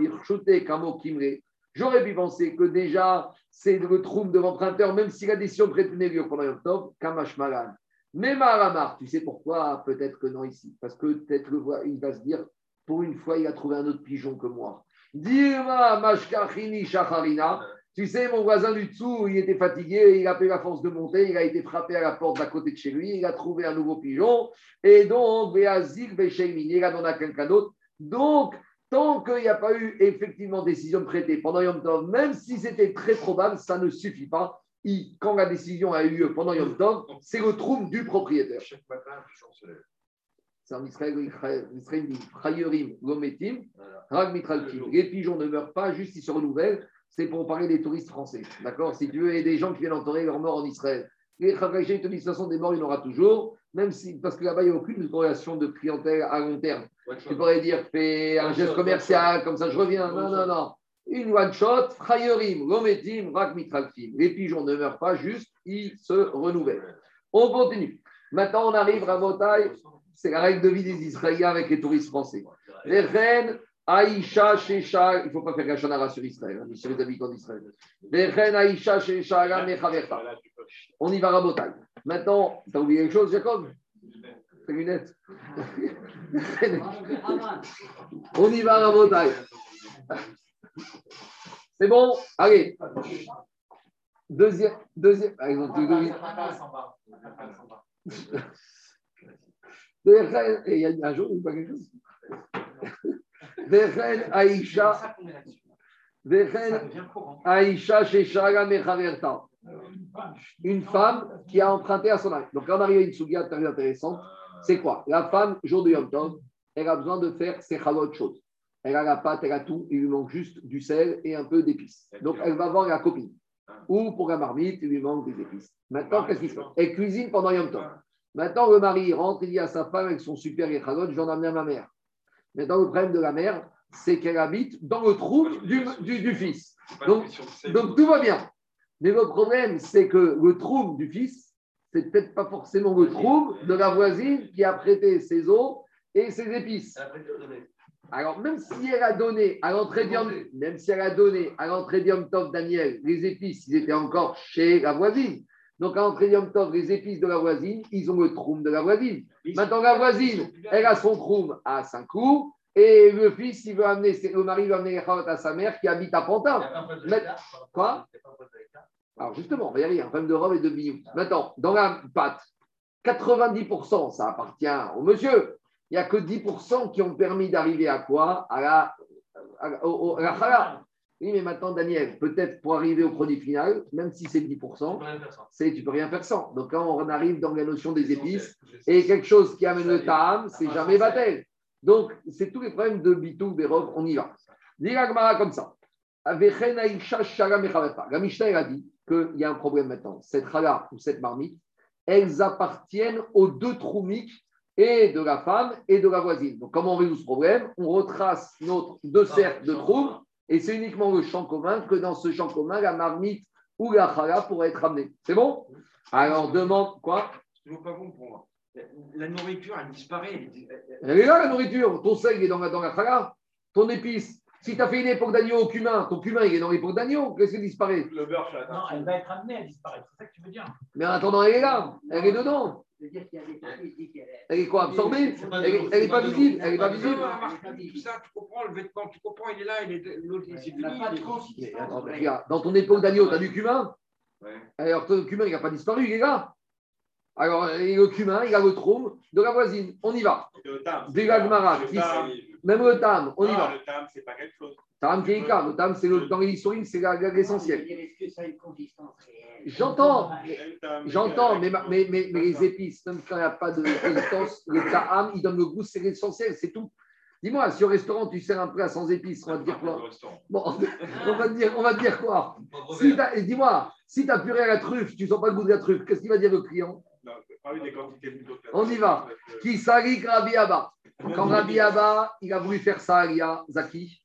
Kamo, Kimre. J'aurais pu penser que déjà, c'est le Troum de l'emprunteur, même si la décision de prêter n'a lieu pendant Yom Tov, Kamash Malan. Mais Maramar, tu sais pourquoi Peut-être que non ici? Parce que peut-être il va se dire, pour une fois, il a trouvé un autre pigeon que moi. Dirma Mashkachini Shacharina. Tu sais, mon voisin du dessous, il était fatigué, il a pris la force de monter, il a été frappé à la porte d'à côté de chez lui, il a trouvé un nouveau pigeon, et donc, Beazik Bechemin, il a quelqu'un d'autre. Donc, tant qu'il n'y a pas eu effectivement décision de prêter pendant Yom Tov, même si c'était très probable, ça ne suffit pas. Il- quand la décision a eu lieu pendant Yom Tov, c'est le trouble du propriétaire. Chaque matin. C'est en Israël, Israël dit. Rag Mitralkim. Les pigeons ne meurent pas, juste ils se renouvellent. C'est pour parler des touristes français. D'accord? Si tu veux, et des gens qui viennent enterrer leurs morts en Israël. Les ils te disent de toute façon, des morts, il y en aura toujours, même si, parce que là-bas, il n'y a aucune corrélation de clientèle à long terme. Tu pourrais dire, fais un geste commercial, comme ça je reviens. Non, non, non. Une one shot, Chayerim, Lometim, Rag Mitralkim. Les pigeons ne meurent pas, juste ils se renouvellent. On continue. Maintenant, on arrive à Motaï. C'est la règle de vie des Israéliens avec les touristes français. Les reines, Aïcha, Shesha, il ne faut pas faire Gachanara sur Israël, hein, sur les habitants d'Israël. Les reines, Aïcha, Shesha, Mechaverta. On y va à Motaï. Maintenant, tu as oublié quelque chose, Jacob? Tes lunettes On y va à Motaï. C'est bon? Allez. Deuxième, deuxième, reines, et il y a un jour, il pas quelque chose reines, Aïcha, courant. Aïcha, Sheshara, Mechaverta. Une femme qui a emprunté à son mari. Donc, on arrive à une souga très intéressante, c'est quoi? La femme, jour de Yom Tov, elle a besoin de faire ses chalotes chaudes. Elle a la pâte, elle a tout, il lui manque juste du sel et un peu d'épices. Donc, elle va voir la copine. Ou pour la marmite, il lui manque des épices. Maintenant, qu'est-ce qu'il fait? Elle cuisine pendant Yom Tov. Maintenant, le mari il rentre, il dit à sa femme avec son super échalot, je vais en amener à ma mère. Maintenant, le problème de la mère, c'est qu'elle habite dans le trou du, du- du fils. Donc- tout va bien. Mais le problème, c'est que le trouble du fils, c'est peut-être pas forcément le trouble de la voisine qui a prêté ses eaux et ses épices. Alors, même si elle a donné à l'entrée même si elle a donné à l'entrée Tov Daniel les épices, ils étaient encore chez la voisine. Donc, à l'entrée Tov, les épices de la voisine, ils ont le troum de la voisine. Maintenant, la voisine, elle a son troum à Saint-Cloud et le fils, il veut amener, le mari veut amener les à sa mère qui habite à Pantin. Quoi. Alors justement, on va y un problème de robe et de billou. Maintenant, dans la pâte, 90%, ça appartient au monsieur. Il n'y a que 10% qui ont permis d'arriver à quoi? À la, à la, la. Oui, mais maintenant, Daniel, peut-être pour arriver au produit final, même si c'est 10%, On peut rien faire sans. c'est, tu peux rien faire sans. Donc quand on arrive dans la notion des épices, et quelque chose qui amène le ta'am, c'est jamais batel. Donc, c'est tous les problèmes de bitou, Berov, on y va. Gemara comme ça. La Mishnah, a dit qu'il y a un problème maintenant. Cette chala ou cette marmite, elles appartiennent aux deux troumiques et de la femme et de la voisine. Donc, comment on résout ce problème? On retrace notre deux cercles de trous et c'est uniquement le champ commun que dans ce champ commun, la marmite ou la chala pourrait être ramenée. C'est bon? Alors demande quoi? C'est toujours pas bon pour moi. La nourriture, elle disparaît. Elle est là la nourriture. Ton sel est dans la, dans la chala. Ton épice. Si tu as fait une époque d'agneau au cumin, ton cumin il est dans l'époque d'agneau. Qu'est-ce qui disparaît Le beurre, je suis Non, elle va être amenée à disparaître. C'est ça que tu veux dire. Mais en attendant, elle est là. Elle est dedans. Qu'il elle est- quoi Absorbée Elle de- est- elle est c'est pas visible. Elle est pas visible. ça, tu comprends, le vêtement, tu comprends, il est là, il est l'autre, fini. Regarde, dans ton époque d'agneau, tu as du cumin Ouais. Alors, ton cumin, il n'a pas disparu, il est là. Alors, le cumin, il a le trône de la voisine. On y va. Le tam. Tam, Même le tam, on y va. Le tam, c'est pas quelque chose. Tam qui. Le tam, c'est le, dans les historiques, c'est l'essentiel. Je veux dire, Est-ce que ça a une consistance réelle? J'entends. Tam, J'entends, mais, ma- mais, mais, mais les épices, même quand il n'y a pas de résistance, le ta'am, il donne le goût, c'est l'essentiel, c'est tout. Dis-moi, si au restaurant, tu sers un plat sans épices, on va te dire quoi? Bon, on va te dire, on va te dire quoi? Si t'as- Dis-moi, si tu as puré à la truffe, tu ne sens pas le goût de la truffe, qu'est-ce qu'il va dire le client? Non, pas des quantités On y va. Qui Rabbi Abba. Quand Rabbi Abba, il a voulu faire ça à Elia, Zaki,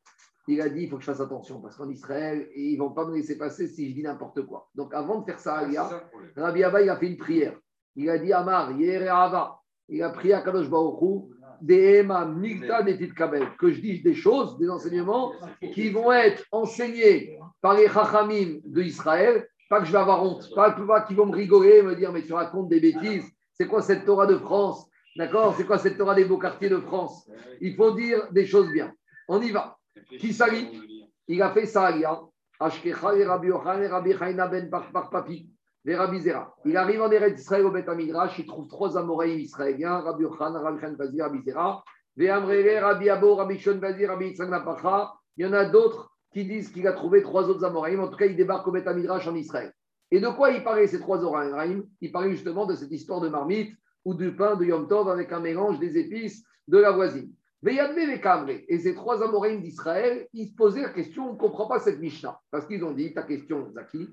il a dit il faut que je fasse attention parce qu'en Israël, ils ne vont pas me laisser passer si je dis n'importe quoi. Donc avant de faire ça à. Rabbi Abba, il a fait une prière. Il a dit Amar, Yere Ava. Il a prié à Kadosh Baruch Hu, Dehema Milta Netit Kabel. Que je dise des choses, des enseignements qui vont être enseignés par les Chachamim de Israël. Pas que je vais avoir honte. Pas, pas qu'ils vont me rigoler et me dire Mais tu racontes des bêtises. C'est quoi cette Torah de France D'accord C'est quoi cette Torah des beaux quartiers de France Il faut dire des choses bien. On y va. Qui s'allie Il a fait ça, il y a Ashkecha et Rabbi Yochanan et Rabbi Chaina ben Papi. Il arrive en Eretz Israël au Beth Amidrash, il trouve trois Amoraïm israéliens, Rabbi Yochanan, Rabbi Chaim Bazi, Rabbi Zera, Ve'amrele, Rabbi Abo, Rabbi Shon Bazi, Rabbi Yitzhak Napacha. Il y en a d'autres qui disent qu'il a trouvé trois autres Amoraïm. En tout cas, il débarque au Beth Amidrash en Israël. Et de quoi il parlait ces trois Amoraïm Il parlait justement de cette histoire de marmite ou du pain de Yom Tov avec un mélange des épices de la voisine. Et ces trois Amoraïm d'Israël, ils se posaient la question on ne comprend pas cette Mishnah. Parce qu'ils ont dit ta question, Zaki.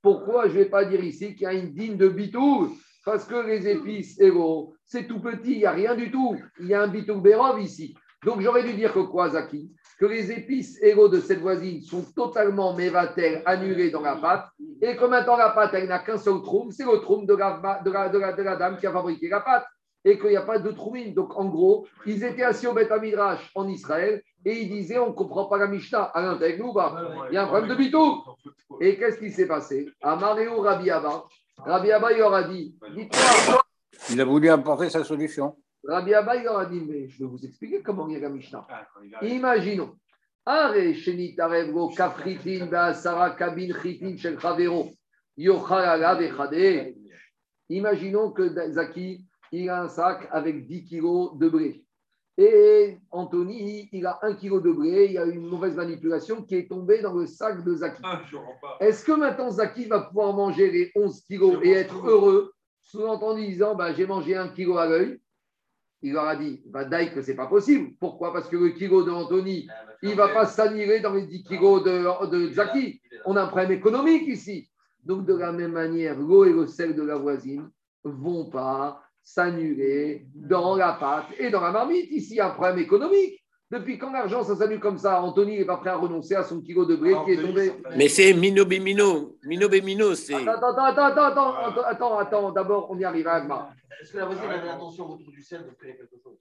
Pourquoi je ne vais pas dire ici qu'il y a une digne de bitou Parce que les épices, héros, c'est tout petit, il n'y a rien du tout. Il y a un bitou berov ici. Donc j'aurais dû dire que quoi, Zaki? Que les épices héros de cette voisine sont totalement mévatel, annulées dans la pâte. Et que maintenant la pâte, elle n'a qu'un seul troum, c'est le troum de la, de, la, de, la, de la dame qui a fabriqué la pâte. Et qu'il n'y a pas de troumine. Donc en gros, ils étaient assis au Beth Midrash en Israël et ils disaient on ne comprend pas la Mishnah. Avec nous ou pas Il y a un problème de bitou. Et qu'est-ce qui s'est passé? Rabbi Abba? Rabbi Abba, il leur a dit Dites-moi, Il a voulu apporter sa solution. Rabbi Abba, il leur a dit Mais je vais vous expliquer comment il y a la Mishnah. Ah. Imaginons. Imaginons que Zaki, il a un sac avec 10 kilos de blé. Et Anthony, il a 1 kilo de blé. Il y a une mauvaise manipulation qui est tombée dans le sac de Zaki. Ah. Est-ce que maintenant Zaki va pouvoir manger les 11 kilos et être heureux, sous-entendu disant bah, j'ai mangé un kilo à l'œil Il leur a dit bah, Daï que c'est pas possible. Pourquoi? Parce que le kilo de Anthony, il ne va pas s'annuler dans les 10 kilos de, de Zaki. On a un problème économique ici. Donc, de la même manière, l'eau et le sel de la voisine vont pas s'annuler dans la pâte et dans la marmite. Ici, il y a un problème économique. Depuis quand l'argent, ça s'annule comme ça? Anthony n'est pas prêt à renoncer à son kilo de blé qui est tombé. Mais c'est Mino Bemino. Mino Bemino, c'est. Attends, attends, attends, attends, attends, attends, attends, attends, d'abord, on y arrive à Agma. Est-ce que la voisine avait l'intention autour du sel de créer quelque chose?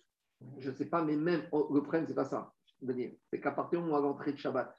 Je ne sais pas, mais même oh, le problème, c'est pas ça. C'est qu'à partir du moment où l'entrée de Shabbat,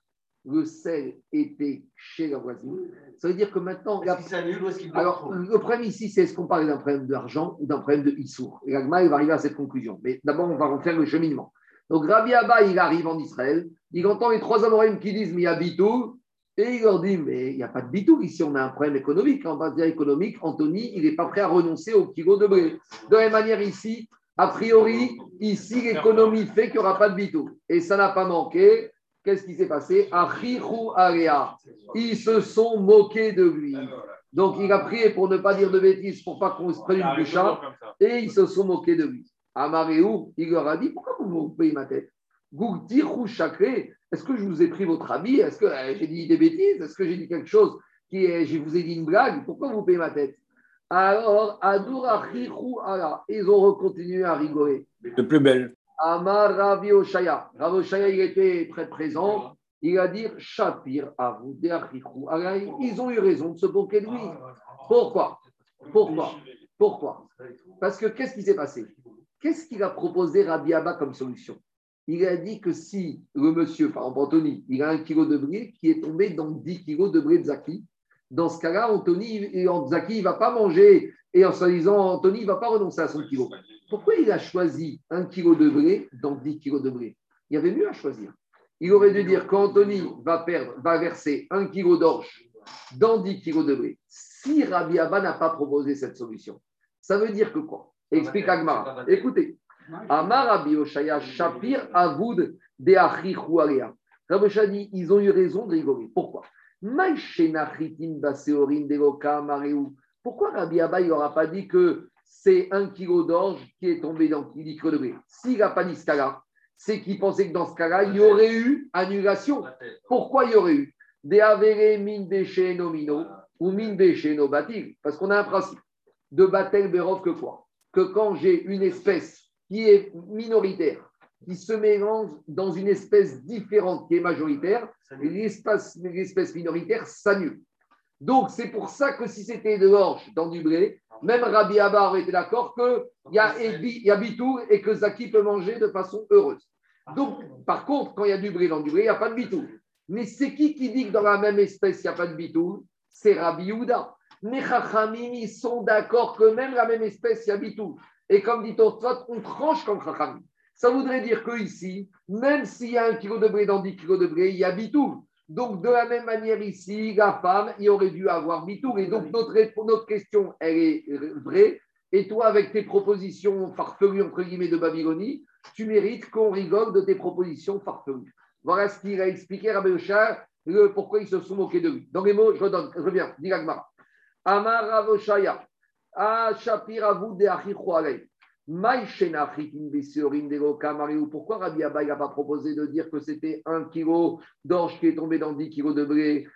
le sel était chez la voisine, ça veut dire que maintenant, la- Est-ce qu'il s'annule ou est-ce qu'il Alors, le problème ici, c'est est-ce qu'on parle d'un problème d'argent ou d'un problème de Issour Et Agma, il va arriver à cette conclusion. Mais d'abord, on va refaire le cheminement. Donc, Rabbi Abba, il arrive en Israël, il entend les trois Amorim qui disent, mais il y a Bitou, et il leur dit, mais il n'y a pas de Bitou ici, on a un problème économique. En base économique, Anthony, il n'est pas prêt à renoncer au kilo de blé. De la même manière, ici, a priori, ici, l'économie fait qu'il n'y aura pas de Bitou. Et ça n'a pas manqué. Qu'est-ce qui s'est passé? Area. Ils se sont moqués de lui. Donc, il a prié pour ne pas dire de bêtises, pour pas qu'on se prenne une bouchard, et ils se sont moqués de lui. Amaréou, il leur a dit Pourquoi vous me payez ma tête? Gouktirou Chakré, est-ce que je vous ai pris votre habit Est-ce que euh, j'ai dit des bêtises? Est-ce que j'ai dit quelque chose qui est, Je vous ai dit une blague? Pourquoi vous payez ma tête? Alors, Adour Achichu Ala, ils ont continué à rigoler. De plus belle. Amar Ravi Oshaya. Rav Oshaya, il était très présent. Il a dit Shapir, Avou. Alors, Ils ont eu raison de se moquer de lui. Pourquoi? Pourquoi? Pourquoi? Parce que qu'est-ce qui s'est passé? Qu'est-ce qu'il a proposé Rabbi Abba comme solution? Il a dit que si le monsieur, par exemple Anthony, il a un kilo de blé qui est tombé dans 10 kilos de blé de Zaki, dans ce cas-là, Anthony, et Zaki, il ne va pas manger, et en se disant, Anthony, il ne va pas renoncer à son kilo. Pourquoi il a choisi un kilo de blé dans 10 kilos de blé? Il y avait mieux à choisir. Il aurait dû dire qu'Anthony va, perdre, va verser un kilo d'orge dans 10 kilos de blé. Si Rabbi Abba n'a pas proposé cette solution, ça veut dire que quoi? Explique Agmara. Écoutez. Amar Rabbi Oshaya Shapir Avoud de Achichu Alea. Rabbi dit, ils ont eu raison de rigoler. Pourquoi pourquoi Rabbi Abba n'aura pas dit que c'est un kilo d'orge qui est tombé dans le litre de blé? S'il n'a pas dit ce cas-là, c'est qu'il pensait que dans ce cas-là, il y aurait eu annulation. Pourquoi il y aurait eu? Des avérés min nomino ou min batil. Parce qu'on a un principe. De batel berov que quoi? Que quand j'ai une espèce qui est minoritaire, qui se mélange dans une espèce différente qui est majoritaire, l'espèce minoritaire s'annule. Donc, c'est pour ça que si c'était de l'orge dans du blé, même Rabbi Abba aurait été d'accord qu'il y a, y a bitou et que Zaki peut manger de façon heureuse. Donc, par contre, quand il y a du blé dans du blé, il n'y a pas de bitou. Mais c'est qui qui dit que dans la même espèce, il n'y a pas de bitou? C'est Rabbi Houda. Les Chachamim, ils sont d'accord que même la même espèce, y a bitou. Et comme dit Tosfot, on tranche comme Chachamim. Ça voudrait dire que ici, même s'il y a un kilo de blé dans 10 kilos de blé, il y a bitou. Donc, de la même manière ici, la femme, il aurait dû avoir bitou. Et donc, notre, notre question, elle est vraie. Et toi, avec tes propositions farfelues, entre guillemets, de Babylonie, tu mérites qu'on rigole de tes propositions farfelues. Voilà ce qu'il a expliqué à le pourquoi ils se sont moqués de lui. Dans les mots, je redonne, je reviens, dis Amar Ravoshaya, A Shapir Avou de pourquoi Rabbi Abba n'a pas proposé de dire que c'était un kilo d'orge qui est tombé dans 10 kilos de blé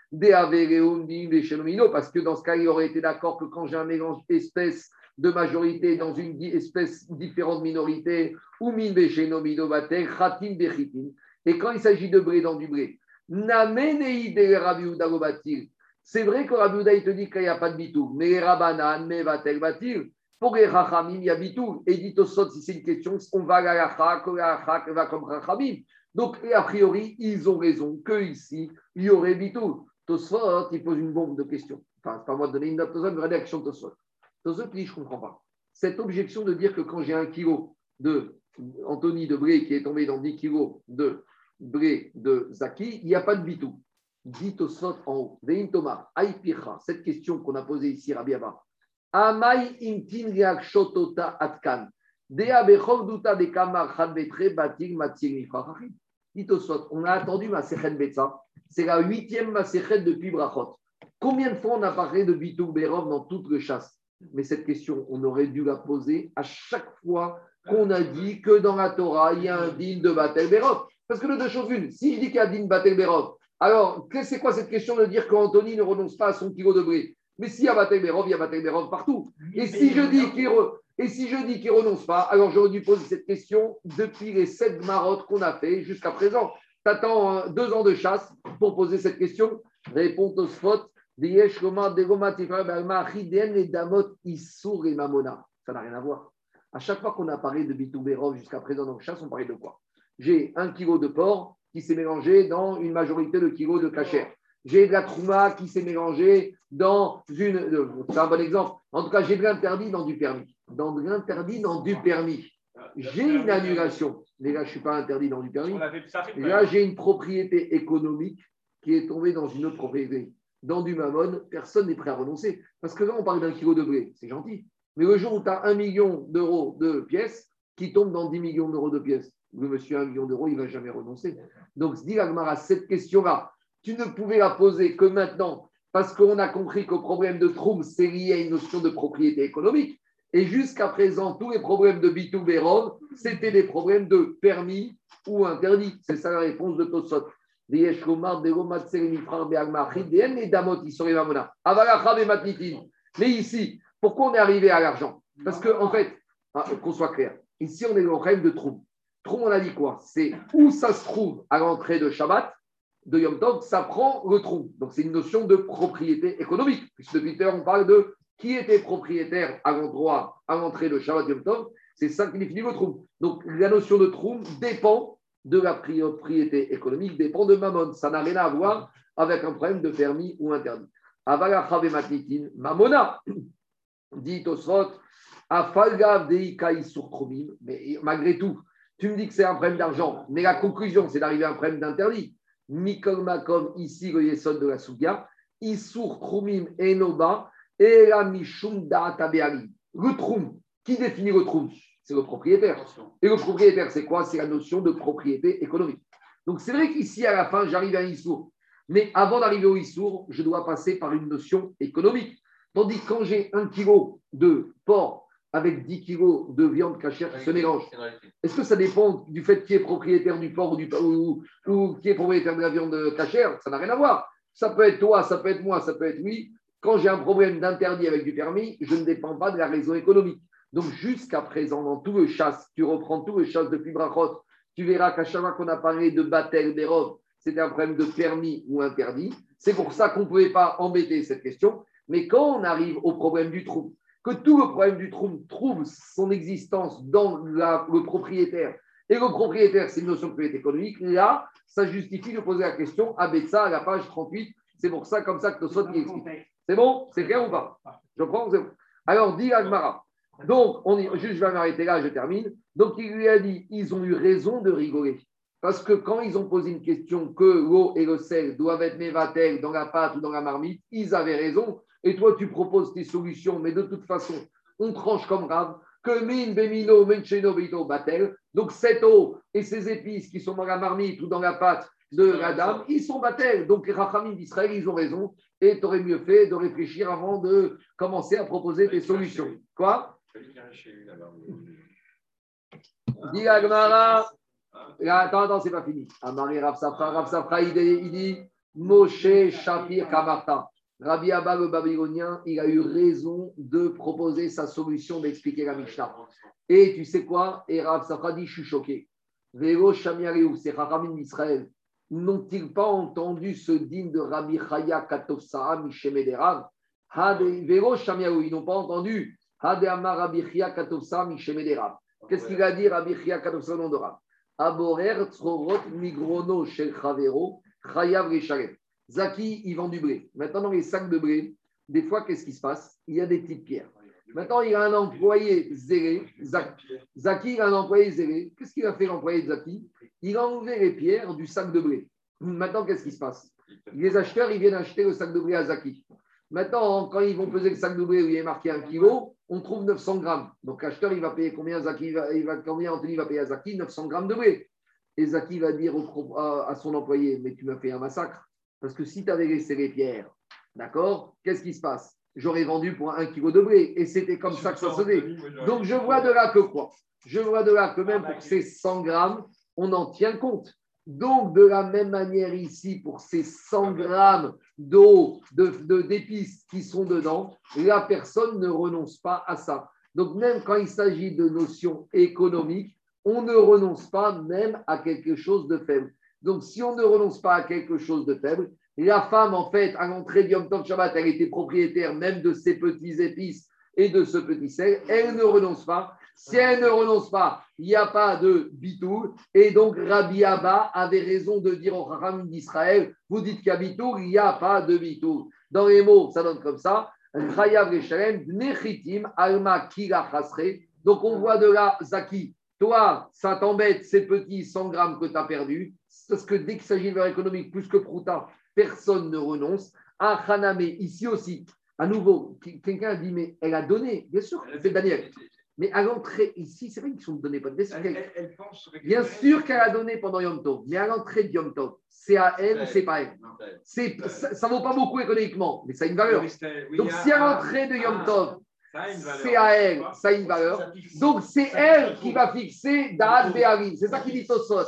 Parce que dans ce cas, il aurait été d'accord que quand j'ai un mélange espèce de majorité dans une espèce différente minorité, et quand il s'agit de blé dans du blé, c'est vrai que Rabbi il te dit qu'il n'y a pas de bitou, mais rabanan, mais va-t-elle, va-t-il? Pour les Rachamim, il y a bitou. Et dit Tosot, si c'est une question, on va à la Chak, va comme Rachamim. Donc, a priori, ils ont raison que ici, il y aurait bitou. Tosot, il pose une bombe de questions. Enfin, c'est pas moi de donner une note Tosot, mais rédaction Tosot. Tosot dit, je ne comprends pas. Cette objection de dire que quand j'ai un kilo de Anthony de Bré qui est tombé dans 10 kilos de Bré de Zaki, il n'y a pas de bitou. Dit Tosot en haut. Vein Thomas, cette question qu'on a posée ici, Rabbi Abba. Amai intin riak shotota atkan. Dea duta de kamar betre bating matir mifrachachim. On a attendu ma Betsa. C'est la huitième Masechet depuis Brachot. Combien de fois on a parlé de Bitou Berov dans toute le chasse? Mais cette question, on aurait dû la poser à chaque fois qu'on a dit que dans la Torah, il y a un din de Batel Berov. Parce que le deux choses une, si je dis qu'il y a din Batel Berov, alors c'est quoi cette question de dire qu'Anthony ne renonce pas à son kilo de blé mais s'il y a Batel Berov, il y a Batel Berov partout. Et si je dis qu'il qu'il renonce pas, alors j'aurais dû poser cette question depuis les sept marottes qu'on a fait jusqu'à présent. Tu attends deux ans de chasse pour poser cette question. Réponse au spot. Ça n'a rien à voir. À chaque fois qu'on a parlé de Bitou Berov jusqu'à présent dans le chasse, on parlait de quoi? J'ai un kilo de porc qui s'est mélangé dans une majorité de kilos de cachère j'ai de la trouma qui s'est mélangée dans une. C'est un bon exemple. En tout cas, j'ai de l'interdit dans du permis. Dans de l'interdit dans du permis. J'ai une annulation. Mais là, je ne suis pas interdit dans du permis. là, j'ai une propriété économique qui est tombée dans une autre propriété. Dans du mammon, personne n'est prêt à renoncer. Parce que là, on parle d'un kilo de blé. C'est gentil. Mais le jour où tu as un million d'euros de pièces qui tombent dans 10 millions d'euros de pièces, le monsieur a un million d'euros, il ne va jamais renoncer. Donc, se dit à cette question-là, tu ne pouvais la poser que maintenant parce qu'on a compris qu'au problème de Troum, c'est lié à une notion de propriété économique. Et jusqu'à présent, tous les problèmes de Bitou Béron, c'était des problèmes de permis ou interdit. C'est ça la réponse de Tosot. Mais ici, pourquoi on est arrivé à l'argent? Parce qu'en en fait, hein, qu'on soit clair, ici on est dans le règne de Troum. Troum, on a dit quoi? C'est où ça se trouve à l'entrée de Shabbat, de Yom Tov, ça prend le Troum. Donc c'est une notion de propriété économique. Puisque depuis tout on parle de qui était propriétaire à l'endroit, à l'entrée de Shabbat Yom Tov. C'est ça qui définit le Troum. Donc la notion de Troum dépend de la propriété économique, dépend de Mammon. Ça n'a rien à voir avec un problème de permis ou interdit. Avala Mamona, dit Tosfot, Afalgav Deika sur Tromim, mais malgré tout, tu me dis que c'est un problème d'argent, mais la conclusion, c'est d'arriver à un problème d'interdit. Mikol Makom, ici, le Yesod de la Sougia, Isur Trumim Enoba, et la Mishum Da'atabeali. Le Trum, qui définit le Trum C'est le propriétaire. Et le propriétaire, c'est quoi? C'est la notion de propriété économique. Donc c'est vrai qu'ici, à la fin, j'arrive à Issour. Mais avant d'arriver au Issour, je dois passer par une notion économique. Tandis que quand j'ai un kilo de porc avec 10 kilos de viande cachère qui se mélangent, est-ce que ça dépend du fait qui est propriétaire du porc ou, du, ou, ou qui est propriétaire de la viande cachère? Ça n'a rien à voir. Ça peut être toi, ça peut être moi, ça peut être lui. Quand j'ai un problème d'interdit avec du permis, je ne dépends pas de la raison économique. Donc jusqu'à présent, dans tout le chasse, tu reprends tout le chasse depuis Brachot, tu verras qu'à chaque fois qu'on a parlé de Batel, d'Érod, c'était un problème de permis ou interdit. C'est pour ça qu'on ne pouvait pas embêter cette question. Mais quand on arrive au problème du trou, que tout le problème du trou trouve son existence dans la- le propriétaire, et le propriétaire, c'est une notion de propriété économique, là, ça justifie de poser la question à Betsa, à la page 38. C'est pour ça, comme ça, que Tosot y explique. C'est bon? C'est clair ou pas? Je prends bon. Alors, dit Agmara. Donc, on y- juste, je vais m'arrêter là, je termine. Donc, il lui a dit ils ont eu raison de rigoler. Parce que quand ils ont posé une question que l'eau et le sel doivent être mévatel dans la pâte ou dans la marmite, ils avaient raison. Et toi, tu proposes tes solutions, mais de toute façon, on tranche comme grave que min, bemino, mencheno, beito, batel. Donc, cette eau et ces épices qui sont dans la marmite ou dans la pâte de la dame, ils sont batel. Donc, les rachamim d'Israël, ils ont raison. Et tu aurais mieux fait de réfléchir avant de commencer à proposer tes solutions. Quoi? Dis Attends, attends, c'est pas fini. Amari Rav Safra, Rav Safra, il dit, il dit Moshe Shapir Kamarta. Rabbi Abba, le babylonien, il a eu raison de proposer sa solution d'expliquer la Mishnah. Et tu sais quoi? Et Rav Safra dit Je suis choqué. Vélo Shamiareu, c'est Rahamim d'Israël. N'ont-ils pas entendu ce digne de Rabbi Chaya Katovsaa Mishemederav Vélo Shamiareu, ils n'ont pas entendu Hade Amar Rabbi Chaya Mishemederav. Qu'est-ce qu'il a dit Rabbi Chia Katovsa nom de Rav? Aborer Tzrorot Migrono Shel Chavero Chayav. Zaki, il vend du blé. Maintenant, dans les sacs de blé, des fois, qu'est-ce qui se passe? Il y a des petites pierres. Maintenant, il a un employé zélé. Zaki, il a un employé zélé. Qu'est-ce qu'il a fait l'employé de Zaki? Il a enlevé les pierres du sac de blé. Maintenant, qu'est-ce qui se passe? Les acheteurs, ils viennent acheter le sac de blé à Zaki. Maintenant, quand ils vont peser le sac de blé où il est marqué 1 kg, on trouve 900 grammes. Donc l'acheteur, il va payer combien Zaki va, il va, Combien Anthony va payer à Zaki? 900 grammes de blé. Et Zaki va dire à son employé, mais tu m'as fait un massacre. Parce que si tu avais laissé les pierres, d'accord, qu'est-ce qui se passe? J'aurais vendu pour 1 kg de blé. Et c'était comme ça que ça faisait. Donc je vois de là que quoi? Je vois de là que même pour ces 100 grammes, on en tient compte. Donc de la même manière ici, pour ces 100 grammes d'eau, de- de- d'épices qui sont dedans, la personne ne renonce pas à ça. Donc même quand il s'agit de notions économiques, on ne renonce pas même à quelque chose de faible. Donc si on ne renonce pas à quelque chose de faible, la femme, en fait, à l'entrée du Yom Tov Shabbat, elle était propriétaire même de ces petits épices et de ce petit sel, elle ne renonce pas. Si elle ne renonce pas, il n'y a pas de bitou. Et donc, Rabbi Abba avait raison de dire au Haram d'Israël, vous dites qu'à bitou, il n'y a pas de bitou. Dans les mots, ça donne comme ça. Donc, on voit de là, Zaki, toi, ça t'embête ces petits 100 grammes que tu as perdus. Parce que dès qu'il s'agit de valeur économique, plus que Prouta, personne ne renonce. À Haname, ici aussi, à nouveau, quelqu'un a dit, mais elle a donné, bien sûr, c'est Daniel. Mais à l'entrée, ici, c'est vrai qu'ils sont donnés pas de bien sûr qu'elle- Bien sûr qu'elle a donné pendant Yom Tov, mais à l'entrée de Yom Tov, c'est à elle ou c'est pas elle? Ça ne vaut pas beaucoup économiquement, mais ça a une valeur. Donc si à l'entrée de Yom Tov, c'est à elle, ça a une valeur. Donc c'est elle qui va fixer Da'at Be'arim. C'est ça qu'il dit Tosot.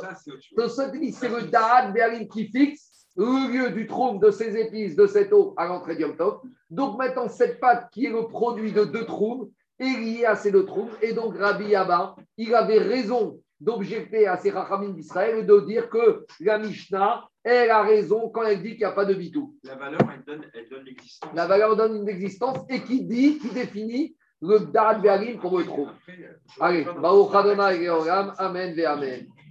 Tosot dit c'est le Da'at Be'arim qui fixe le lieu du trône de ces épices, de cette eau à l'entrée Yom Tov. Donc maintenant, cette pâte qui est le produit de deux trous est liée à ces deux trous. Et donc Rabbi Abba, il avait raison d'objecter à ces Rachamim d'Israël et de dire que la Mishnah, elle a raison quand elle dit qu'il n'y a pas de bitou. La valeur, elle donne, elle donne l'existence. La valeur donne une existence et qui dit, qui définit le Dad Ve'alim qu'on retrouve. Euh, Allez, Baruch Adonai Amen ve Amen.